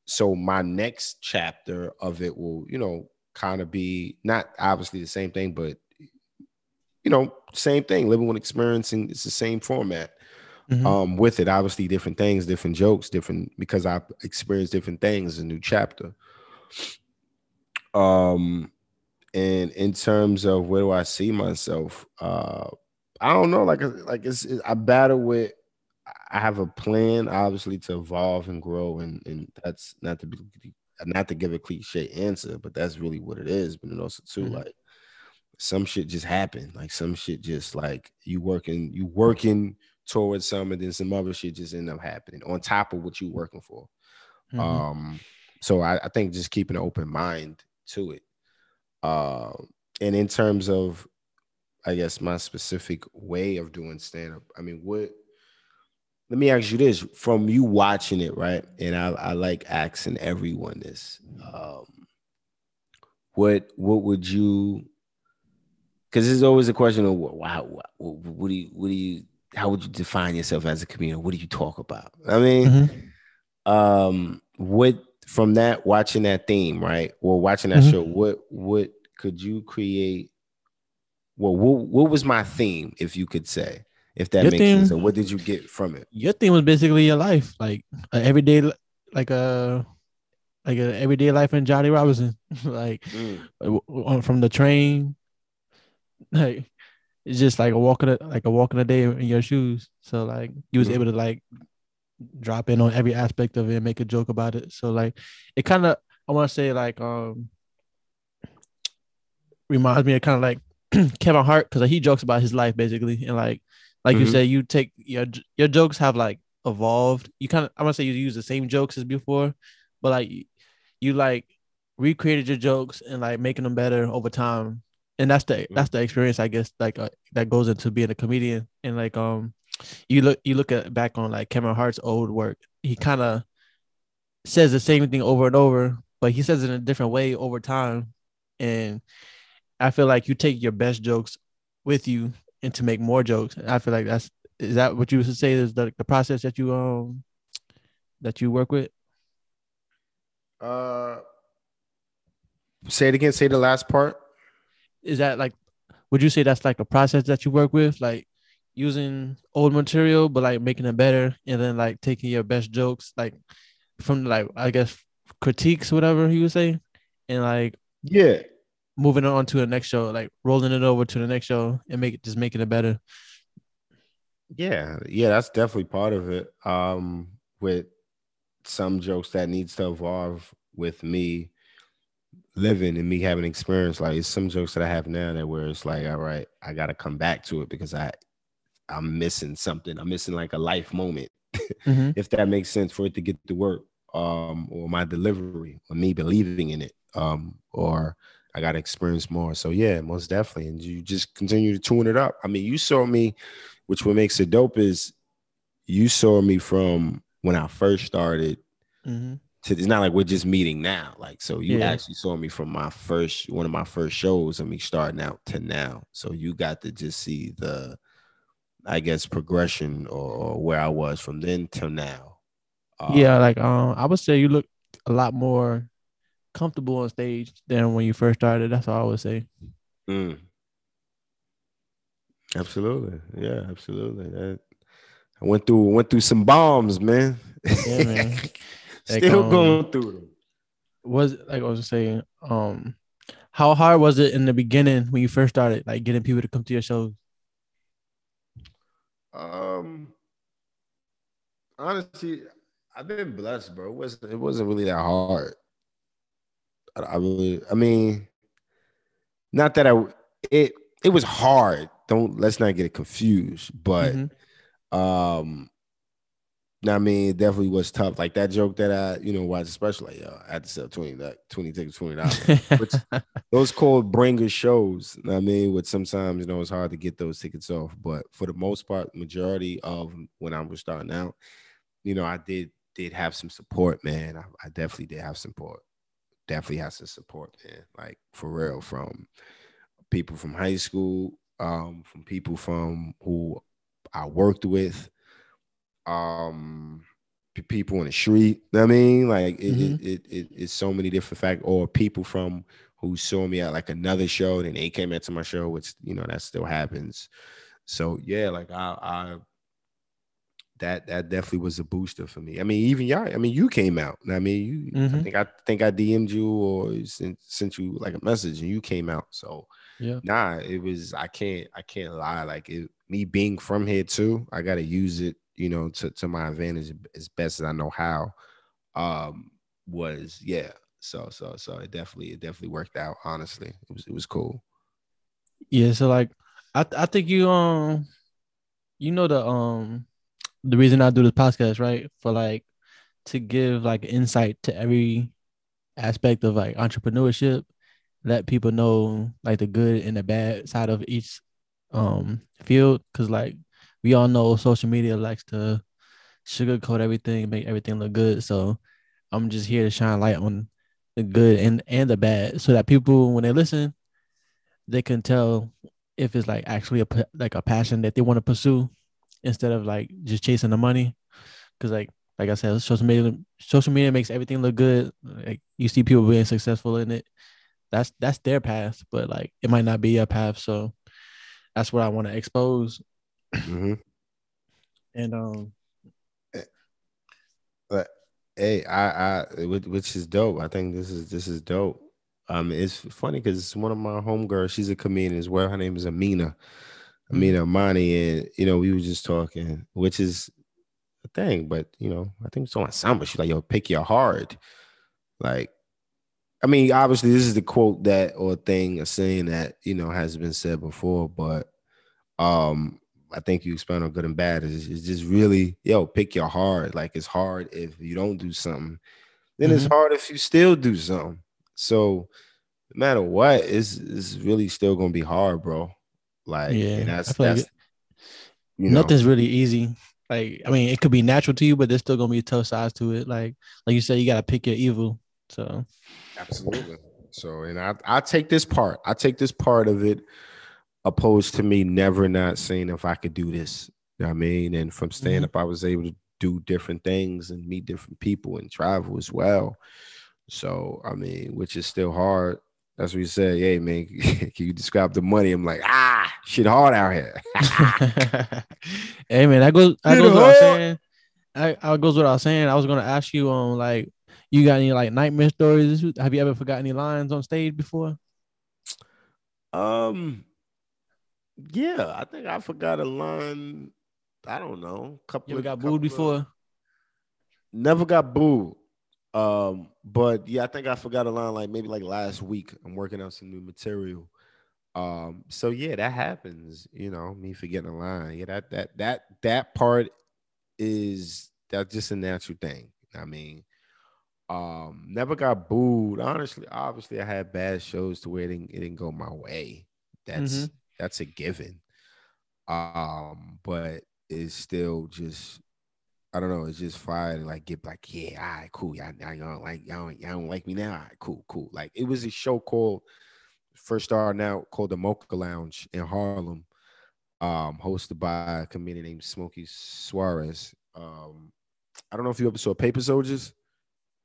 [SPEAKER 2] so my next chapter of it will you know kind of be not obviously the same thing but you know same thing living with experiencing it's the same format
[SPEAKER 1] Mhm.
[SPEAKER 2] um with it. Obviously different things different jokes different because i've experienced different things a new chapter. Um and in terms of where do i see myself uh i don't know like like it's, it- i battle with i have a plan obviously to evolve and grow and and that's not to be not to give a cliche answer but that's really what it is but then also too
[SPEAKER 1] Mhm.
[SPEAKER 2] like some shit just happen like some shit just like you working you working towards some and then some other shit just end up happening on top of what you working for
[SPEAKER 1] Mhm.
[SPEAKER 2] um so I, I think just keeping an open mind to it um and in terms of i guess my specific way of doing stand-up i mean what let me ask you this from you watching it right and i, I like asking everyone this um what what would you? Because there's always a question of wow, what, what, what do you what do you how would you define yourself as a comedian? What do you talk about? I mean, mm-hmm. um, what from that watching that theme, right? Or watching that mm-hmm. show, what what could you create? Well, what, what was my theme, if you could say, if that your makes theme, sense? So what did you get from it?
[SPEAKER 1] Your theme was basically your life, like everyday, like a like a everyday life in Jatty Robinson, like mm. from the train, like it's just like a walk in a like a walk in a day in your shoes. So like you was mm-hmm. able to like drop in on every aspect of it and make a joke about it. So like it kind of I want to say like um reminds me of kind of like Kevin Hart because like, he jokes about his life basically and like like mm-hmm. you said you take your your jokes have like evolved. You kind of I want to say you use the same jokes as before, but like you like recreated your jokes and like making them better over time. And that's the that's the experience I guess like uh, that goes into being a comedian. And like um you look you look at back on like Kevin Hart's old work. He kind of says the same thing over and over but he says it in a different way over time. And I feel like you take your best jokes with you and to make more jokes. I feel like that's is that what you would say is the, the process that you um that you work with?
[SPEAKER 2] Uh say it again say the last part.
[SPEAKER 1] Is that like would you say that's like a process that you work with like using old material but like making it better and then like taking your best jokes like from like i guess critiques whatever you would say and like
[SPEAKER 2] yeah
[SPEAKER 1] moving on to the next show like rolling it over to the next show and make it just making it better
[SPEAKER 2] yeah yeah that's definitely part of it um with some jokes that needs to evolve with me living and me having experience, like it's some jokes that I have now that where it's like, all right, I gotta come back to it because I I'm missing something. I'm missing like a life moment, mm-hmm. if that makes sense for it to get to work. Um, or my delivery, or me believing in it. Um, or I gotta experience more. So yeah, most definitely. And you just continue to tune it up. I mean, you saw me, which what makes it dope is you saw me from when I first started mm-hmm to it's not like we're just meeting now. Like, so you yeah. actually saw me from my first one of my first shows and me starting out to now. So you got to just see the I guess progression or, or where I was from then till now.
[SPEAKER 1] Um, yeah, like um I would say you look a lot more comfortable on stage than when you first started. That's all I would say. Mm.
[SPEAKER 2] Absolutely. Yeah, absolutely. That, I went through went through some bombs, man. Yeah, man. Still um, going through them.
[SPEAKER 1] Was like I was saying, um, how hard was it in the beginning when you first started, like getting people to come to your shows?
[SPEAKER 2] Um, honestly, I've been blessed, bro. It wasn't it wasn't really that hard. I, I really, I mean, not that I it it was hard. Don't let's not get it confused, but mm-hmm. um I mean, it definitely was tough. Like that joke that I, you know, watched, especially, yo, I had to sell 20, like 20 tickets, $20. those called bringer shows. I mean, which sometimes, you know, it's hard to get those tickets off. But for the most part, majority of when I was starting out, you know, I did did have some support, man. I, I definitely did have support. Definitely has to support, man. Like for real, from people from high school, um, from people from who I worked with um people in the street. I mean, like it, mm-hmm. it, it, it's so many different factors. Or people from who saw me at like another show, and they came into my show, which you know that still happens. So yeah, like I, I that that definitely was a booster for me. I mean, even y'all. I mean, you came out. I mean, you. Mm-hmm. I think I think I DM'd you or sent sent you like a message, and you came out. So yeah, nah, it was. I can't I can't lie. Like it, me being from here too, I got to use it you know, to, to my advantage as best as I know how, um, was yeah. So so so it definitely it definitely worked out. Honestly, it was it was cool.
[SPEAKER 1] Yeah. So like, I I think you um, you know the um, the reason I do this podcast right for like to give like insight to every aspect of like entrepreneurship let people know like the good and the bad side of each um field because like we all know social media likes to sugarcoat everything, make everything look good. So I'm just here to shine light on the good and and the bad, so that people when they listen, they can tell if it's like actually a like a passion that they want to pursue instead of like just chasing the money. Because like like I said, social media social media makes everything look good. Like you see people being successful in it. That's that's their path, but like it might not be a path. So that's what I want to expose. Mm-hmm. And um,
[SPEAKER 2] but hey, I I which is dope. I think this is this is dope. Um, it's funny because it's one of my homegirls. She's a comedian as well. Her name is Amina, mm-hmm. Amina Amani, and you know we were just talking, which is a thing. But you know, I think it's on samba. She's like, "Yo, pick your heart." Like, I mean, obviously, this is the quote that or thing, a saying that you know has been said before, but um, I think you expound on good and bad. Is it's just really, yo, pick your heart. Like, it's hard if you don't do something. Then mm-hmm. it's hard if you still do something. So no matter what, it's it's really still gonna be hard, bro. Like, yeah, that's that's like
[SPEAKER 1] you know, nothing's really easy. Like, I mean, it could be natural to you, but there's still gonna be a tough sides to it. Like, like you said, you gotta pick your evil. So,
[SPEAKER 2] absolutely. So, and I I take this part. I take this part of it, opposed to me never not saying if I could do this. You know I mean, and from stand up, mm-hmm. I was able to do different things and meet different people and travel as well. So I mean, which is still hard. That's what you say. Hey man, can you describe the money? I'm like, ah, shit hard out here.
[SPEAKER 1] hey man, that goes that goes what I was saying. I, I goes what I was saying. I was gonna ask you on um, like you got any like nightmare stories? Have you ever forgot any lines on stage before?
[SPEAKER 2] Um yeah, I think I forgot a line. I don't know.
[SPEAKER 1] Couple you ever got booed before? Of,
[SPEAKER 2] never got booed. Um, but yeah, I think I forgot a line like maybe like last week. I'm working on some new material. Um, so yeah, that happens, you know, me forgetting a line. Yeah, that that that that part is that's just a natural thing. I mean, um, never got booed. Honestly, obviously, I had bad shows to where it didn't, it didn't go my way. That's mm-hmm. that's a given. Um, but it's still just I don't know. It's just fire to like get like, yeah, all right, cool. Y'all, y'all don't like y'all don't, y'all don't like me now. All right, cool, cool. Like it was a show called first starting now called the Mocha Lounge in Harlem, um, hosted by a comedian named Smokey Suarez. Um, I don't know if you ever saw Paper Soldiers.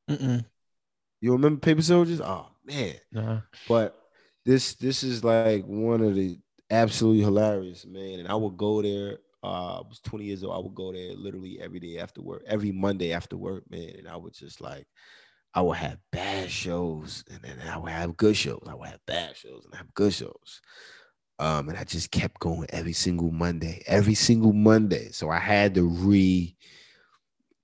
[SPEAKER 2] Mm-mm. You remember Paper Soldiers? Oh man, uh-huh. but this this is like one of the absolutely hilarious man, and I would go there uh, I was 20 years old. I would go there literally every day after work, every Monday after work, man. And I would just like, I would have bad shows and then I would have good shows. I would have bad shows and I have good shows. Um, and I just kept going every single Monday, every single Monday. So I had to re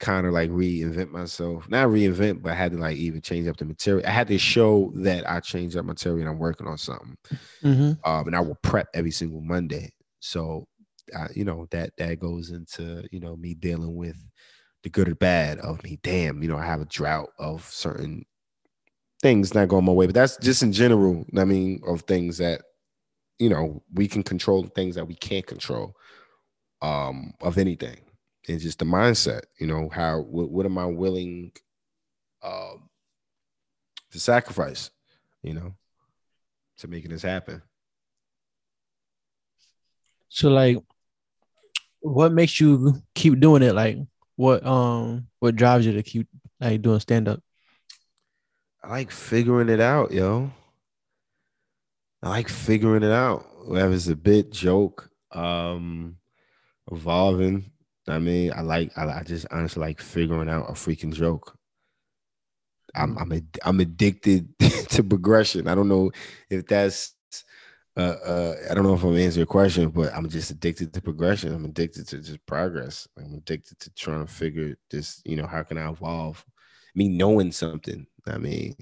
[SPEAKER 2] kind of like reinvent myself. Not reinvent, but I had to like even change up the material. I had to show that I changed up material and I'm working on something. Mm-hmm. Um, and I will prep every single Monday. So I, you know that that goes into you know me dealing with the good or bad of me. Damn, you know I have a drought of certain things not going my way, but that's just in general. I mean, of things that you know we can control, things that we can't control, um, of anything. It's just the mindset. You know how what, what am I willing, um, to sacrifice? You know, to making this happen.
[SPEAKER 1] So like what makes you keep doing it? Like what um what drives you to keep like doing stand up?
[SPEAKER 2] I like figuring it out, yo. I like figuring it out. Whether it's a bit joke, um, evolving. I mean, I like I, I just honestly like figuring out a freaking joke. I'm I'm, I'm addicted to progression. I don't know if that's uh, uh, I don't know if I'm answering your question, but I'm just addicted to progression. I'm addicted to just progress. I'm addicted to trying to figure this, you know, how can I evolve? Me knowing something. I mean,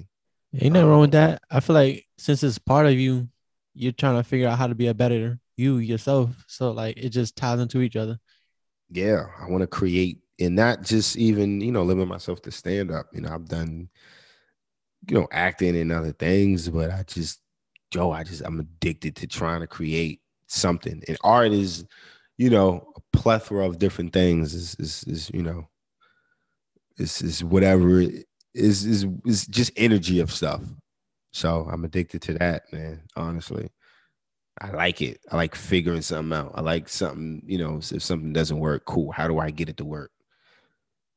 [SPEAKER 1] ain't nothing um, wrong with that. I feel like since it's part of you, you're trying to figure out how to be a better you yourself. So like it just ties into each other.
[SPEAKER 2] Yeah, I want to create and not just even, you know, limit myself to stand up. You know, I've done, you know, acting and other things, but I just Joe, I just I'm addicted to trying to create something. And art is, you know, a plethora of different things. Is is, is you know, it's is whatever is is is just energy of stuff. So I'm addicted to that, man. Honestly, I like it. I like figuring something out. I like something, you know, if something doesn't work, cool. How do I get it to work?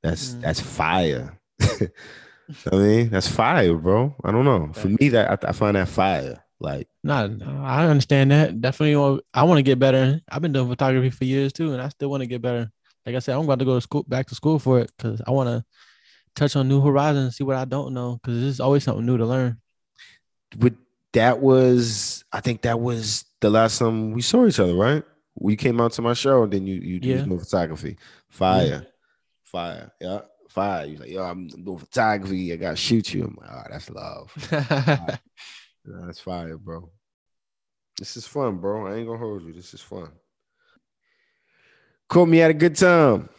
[SPEAKER 2] That's mm. that's fire. I mean, that's fire, bro. I don't know. For me, that I, I find that fire. Like,
[SPEAKER 1] nah, I understand that. Definitely, I want to get better. I've been doing photography for years too, and I still want to get better. Like I said, I'm about to go to school, back to school for it, because I want to touch on new horizons, see what I don't know, because there's always something new to learn.
[SPEAKER 2] But that was, I think that was the last time we saw each other, right? We came out to my show, and then you you yeah. doing photography, fire, yeah. fire, yeah fire. He's like, yo, I'm doing photography. I gotta shoot you. I'm like, oh, that's love. yeah, that's fire, bro. This is fun, bro. I ain't gonna hold you. This is fun. Caught me at a good time.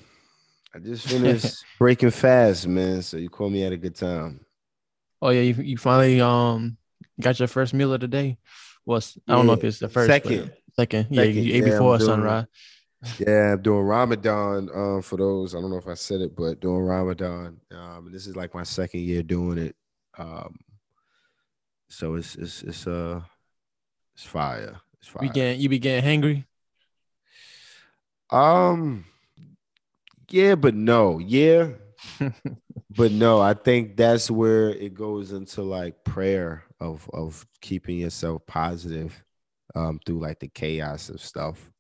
[SPEAKER 2] I just finished breaking fast, man. So you caught me at a good time.
[SPEAKER 1] Oh yeah, you, you finally um got your first meal of the day. Was I don't know if it's the first
[SPEAKER 2] second.
[SPEAKER 1] Second. Yeah, second. you ate yeah, before sunrise.
[SPEAKER 2] Yeah, I'm doing Ramadan. Um, for those, I don't know if I said it, but doing Ramadan. Um, this is like my second year doing it. Um, so it's it's it's uh it's fire. It's fire.
[SPEAKER 1] Began you began hangry?
[SPEAKER 2] Um, yeah, but no, yeah, but no. I think that's where it goes into like prayer of of keeping yourself positive, um, through like the chaos of stuff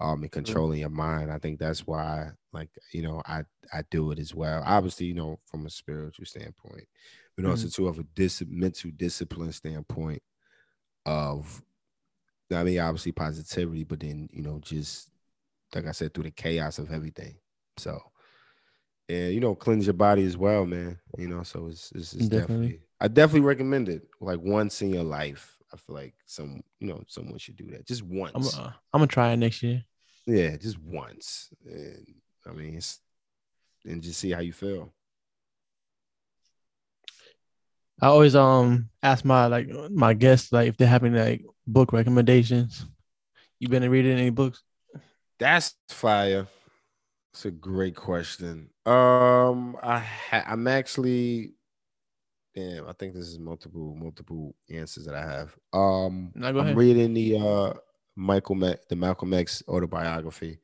[SPEAKER 2] um, and controlling your mind. I think that's why, like, you know, I I do it as well. Obviously, you know, from a spiritual standpoint, but also mm-hmm. too of a dis- mental discipline standpoint of, I mean, obviously positivity, but then you know, just like I said, through the chaos of everything. So, and you know, cleanse your body as well, man. You know, so it's, it's, it's definitely. definitely I definitely recommend it like once in your life. I feel like some, you know, someone should do that just once.
[SPEAKER 1] I'm, uh, I'm gonna try it next year.
[SPEAKER 2] Yeah, just once. And I mean, it's, and just see how you feel.
[SPEAKER 1] I always um ask my like my guests like if they have any like book recommendations. You been reading any books?
[SPEAKER 2] That's fire. It's a great question. Um, I ha- I'm actually, damn. I think this is multiple multiple answers that I have. Um, no, I'm ahead. reading the uh Michael Mac, the Malcolm X autobiography.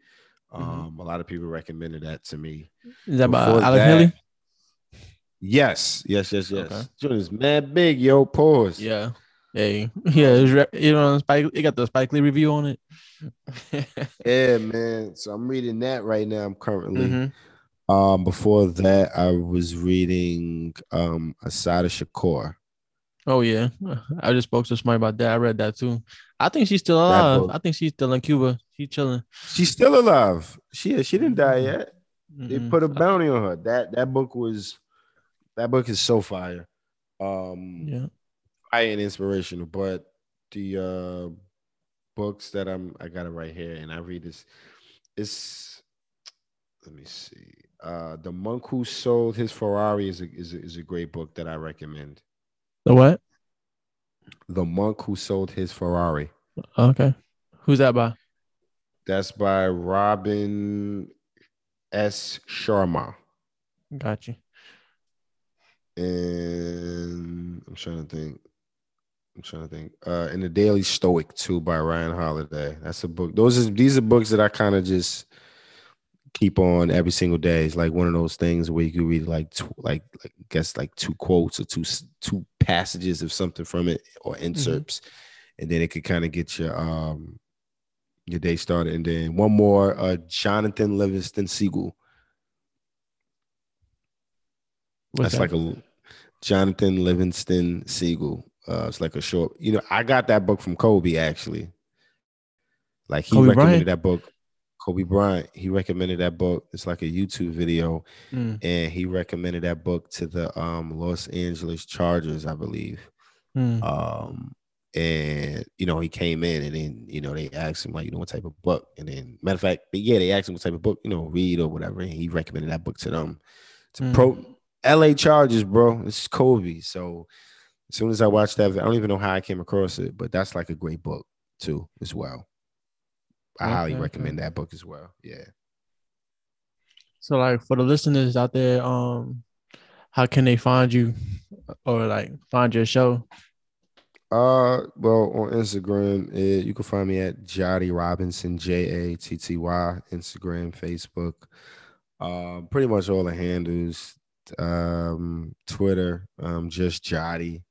[SPEAKER 2] Mm-hmm. Um, mm-hmm. a lot of people recommended that to me.
[SPEAKER 1] Is that by Alex Haley?
[SPEAKER 2] Yes, yes, yes, yes. Okay. Joint is mad big, yo. Pause.
[SPEAKER 1] Yeah. Hey, yeah, you know, Spike, it got the Spike Lee review on it.
[SPEAKER 2] yeah, man. So I'm reading that right now. I'm currently. Mm-hmm. Um, before that, I was reading um Assata Shakur.
[SPEAKER 1] Oh yeah, I just spoke to somebody about that. I read that too. I think she's still alive. I think she's still in Cuba. She's chilling.
[SPEAKER 2] She's still alive. She she didn't die yet. Mm-hmm. They put a bounty on her. That that book was that book is so fire. Um yeah. Fire and inspirational. But the uh books that I'm I got it right here and I read this. It's let me see. Uh The Monk Who Sold His Ferrari is a, is a, is a great book that I recommend.
[SPEAKER 1] The what?
[SPEAKER 2] The Monk Who Sold His Ferrari.
[SPEAKER 1] Okay. Who's that by?
[SPEAKER 2] That's by Robin S. Sharma.
[SPEAKER 1] Got you.
[SPEAKER 2] And I'm trying to think. I'm trying to think. Uh, and the Daily Stoic too by Ryan Holiday. That's a book. Those are these are books that I kind of just keep on every single day. It's like one of those things where you can read like two, like like I guess like two quotes or two two passages of something from it or mm-hmm. inserts, mm-hmm. and then it could kind of get your um your day started. And then one more, uh, Jonathan Livingston Seagull. What's That's that? like a Jonathan Livingston Seagull. Uh, it's like a short. You know, I got that book from Kobe actually. Like he Kobe recommended Bryant? that book. Kobe Bryant, he recommended that book. It's like a YouTube video, mm. and he recommended that book to the um, Los Angeles Chargers, I believe. Mm. Um, and you know, he came in, and then you know they asked him like, you know, what type of book, and then matter of fact, yeah, they asked him what type of book, you know, read or whatever, and he recommended that book to them. To mm. pro L.A. Chargers, bro. It's Kobe. So as soon as I watched that, I don't even know how I came across it, but that's like a great book too, as well. I okay, highly recommend okay. that book as well. Yeah.
[SPEAKER 1] So like for the listeners out there, um, how can they find you or like find your show?
[SPEAKER 2] Uh, well, on Instagram, eh, you can find me at Jatty Robinson, J A T T Y, Instagram, Facebook, uh, pretty much all the handles, um, Twitter, um, just Jotty,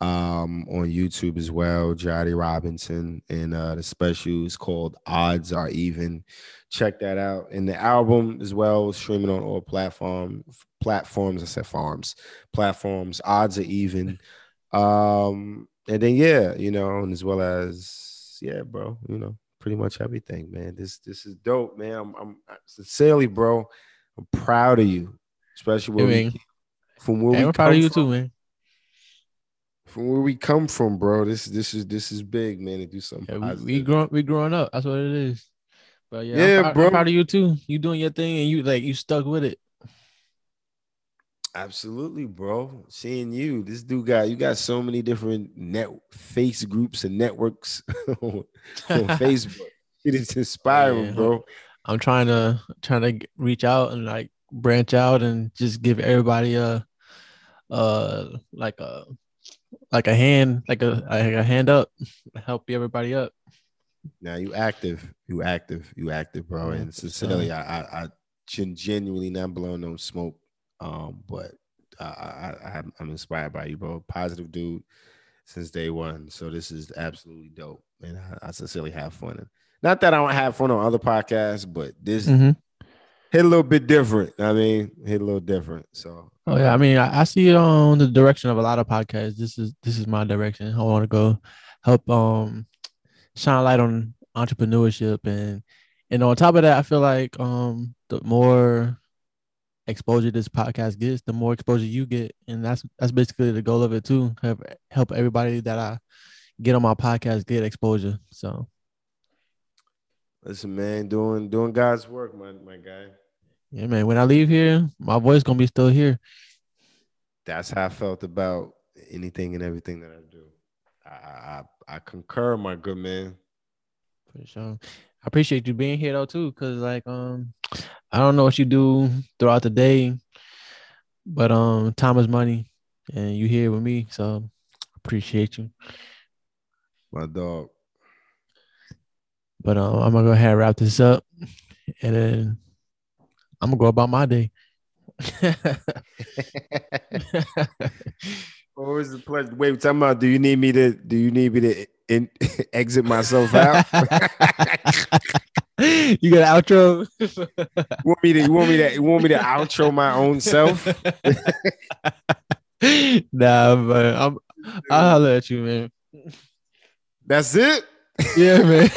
[SPEAKER 2] um, on YouTube as well, Jatty Robinson, and uh, the special is called Odds Are Even. Check that out, and the album as well, streaming on all platform platforms. I said farms, platforms. Odds Are Even. Um, and then yeah, you know, and as well as yeah, bro, you know, pretty much everything, man. This this is dope, man. I'm, I'm sincerely, bro. I'm proud of you, especially where
[SPEAKER 1] Hey,
[SPEAKER 2] we, from where
[SPEAKER 1] Hey,
[SPEAKER 2] we
[SPEAKER 1] I'm proud of you
[SPEAKER 2] from,
[SPEAKER 1] too, man.
[SPEAKER 2] From where we come from, bro. This this is this is big, man. To do something
[SPEAKER 1] Yeah, we,
[SPEAKER 2] positive.
[SPEAKER 1] we grown we growing up. That's what it is. But yeah,
[SPEAKER 2] Yeah,
[SPEAKER 1] I'm,
[SPEAKER 2] bro.
[SPEAKER 1] I'm proud of you too. You doing your thing and you like you stuck with it.
[SPEAKER 2] Absolutely, bro. Seeing you, this dude got you got so many different net face groups and networks on, on Facebook. It is inspiring,
[SPEAKER 1] Yeah.
[SPEAKER 2] bro.
[SPEAKER 1] I'm trying to trying to reach out and like branch out and just give everybody a uh like a like a hand like a like a hand up help everybody up
[SPEAKER 2] Now you active, you active, you active, bro. And sincerely, I, I, I genuinely not blowing no smoke. Um, but I, I, I, I'm- inspired by you, bro. Positive dude since day one. So this is absolutely dope, and I, I sincerely have fun. And not that I don't have fun on other podcasts, but this
[SPEAKER 1] Mhm.
[SPEAKER 2] hit a little bit different. I mean, hit a little different. So
[SPEAKER 1] oh yeah. I mean I, I see it on the direction of a lot of podcasts. This is this is my direction. I want to go help um shine a light on entrepreneurship. And and on top of that i feel like um the more exposure this podcast gets the more exposure you get. And that's that's basically the goal of it too. Help help everybody that i get on my podcast get exposure. So.
[SPEAKER 2] Listen, man, doing doing God's work, my my guy.
[SPEAKER 1] Yeah man when i leave here my voice gonna be still here
[SPEAKER 2] That's how I felt about anything and everything that I do. I I, I concur, my good man.
[SPEAKER 1] For sure. I appreciate you being here though too, cause like um, I don't know what you do throughout the day, but um, time is money, and you here with me, so appreciate you.
[SPEAKER 2] My dog.
[SPEAKER 1] But um, I'm gonna go ahead and wrap this up, and then I'm gonna go about my day.
[SPEAKER 2] Always a pleasure. Wait, we're talking about do you need me to do you need me to in, exit myself out?
[SPEAKER 1] you got an outro?
[SPEAKER 2] you want me to you want me to you want me to outro my own self?
[SPEAKER 1] nah, but I'm I'll holler at you, man.
[SPEAKER 2] That's it?
[SPEAKER 1] Yeah, man.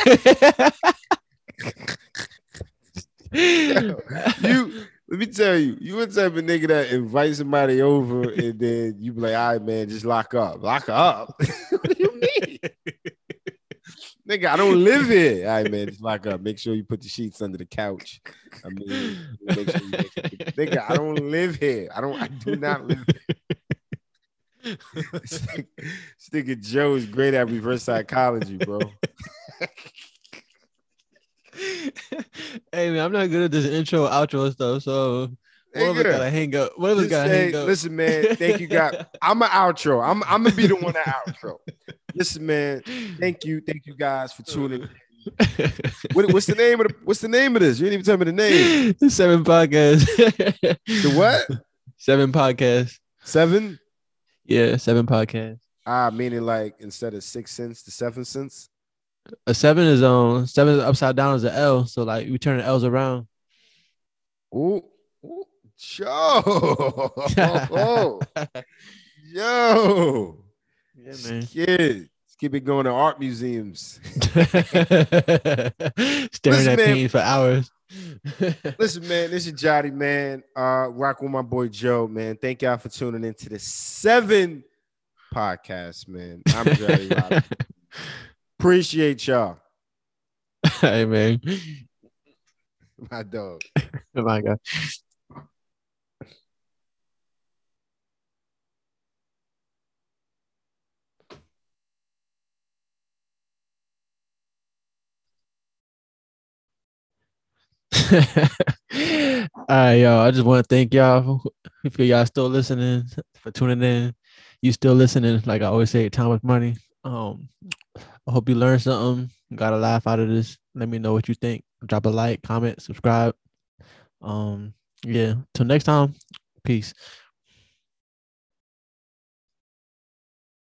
[SPEAKER 2] You let me tell you, you a type of nigga that invite somebody over and then you be like, all right, man, just lock up. Lock up. what do you mean? nigga, I don't live here. All right, man, just lock up. Make sure you put the sheets under the couch. I mean, make sure you make sure nigga, I don't live here. I don't, I do not live here. This nigga- this nigga Joe is great at reverse psychology, bro.
[SPEAKER 1] hey man, I'm not good at this intro outro stuff. So what if we
[SPEAKER 2] Nigga.
[SPEAKER 1] gotta hang up? What if we
[SPEAKER 2] Just
[SPEAKER 1] gotta hang up?
[SPEAKER 2] listen, man, thank you, God. I'm an outro. I'm I'm gonna be the one that outro. Listen, man, thank you, thank you guys for tuning. in. What, what's the name of the What's the name of this? You didn't even tell me the name.
[SPEAKER 1] The Seven podcasts.
[SPEAKER 2] The what?
[SPEAKER 1] Seven podcasts.
[SPEAKER 2] Seven?
[SPEAKER 1] Yeah, seven podcasts.
[SPEAKER 2] Ah, meaning like instead of six cents to seven cents.
[SPEAKER 1] A seven is um seven is upside down is an L. So like we turn the L's around.
[SPEAKER 2] Ooh, ooh, Joe, yo,
[SPEAKER 1] yeah, man.
[SPEAKER 2] kids, keep it going to art museums.
[SPEAKER 1] Staring at paintings for hours.
[SPEAKER 2] Listen, man, this is Jatty, man. Uh, rock with my boy Joe, man. Thank y'all for tuning into the seven podcast, man. I'm Robinson. Appreciate y'all,
[SPEAKER 1] hey man.
[SPEAKER 2] my dog.
[SPEAKER 1] My god. All right, y'all. I just want to thank y'all if y'all still listening for tuning in. You still listening? Like I always say, time with money. Um, I hope you learned something. Got a laugh out of this. Let me know what you think. Drop a like, comment, subscribe. Um, yeah. Till next time. Peace.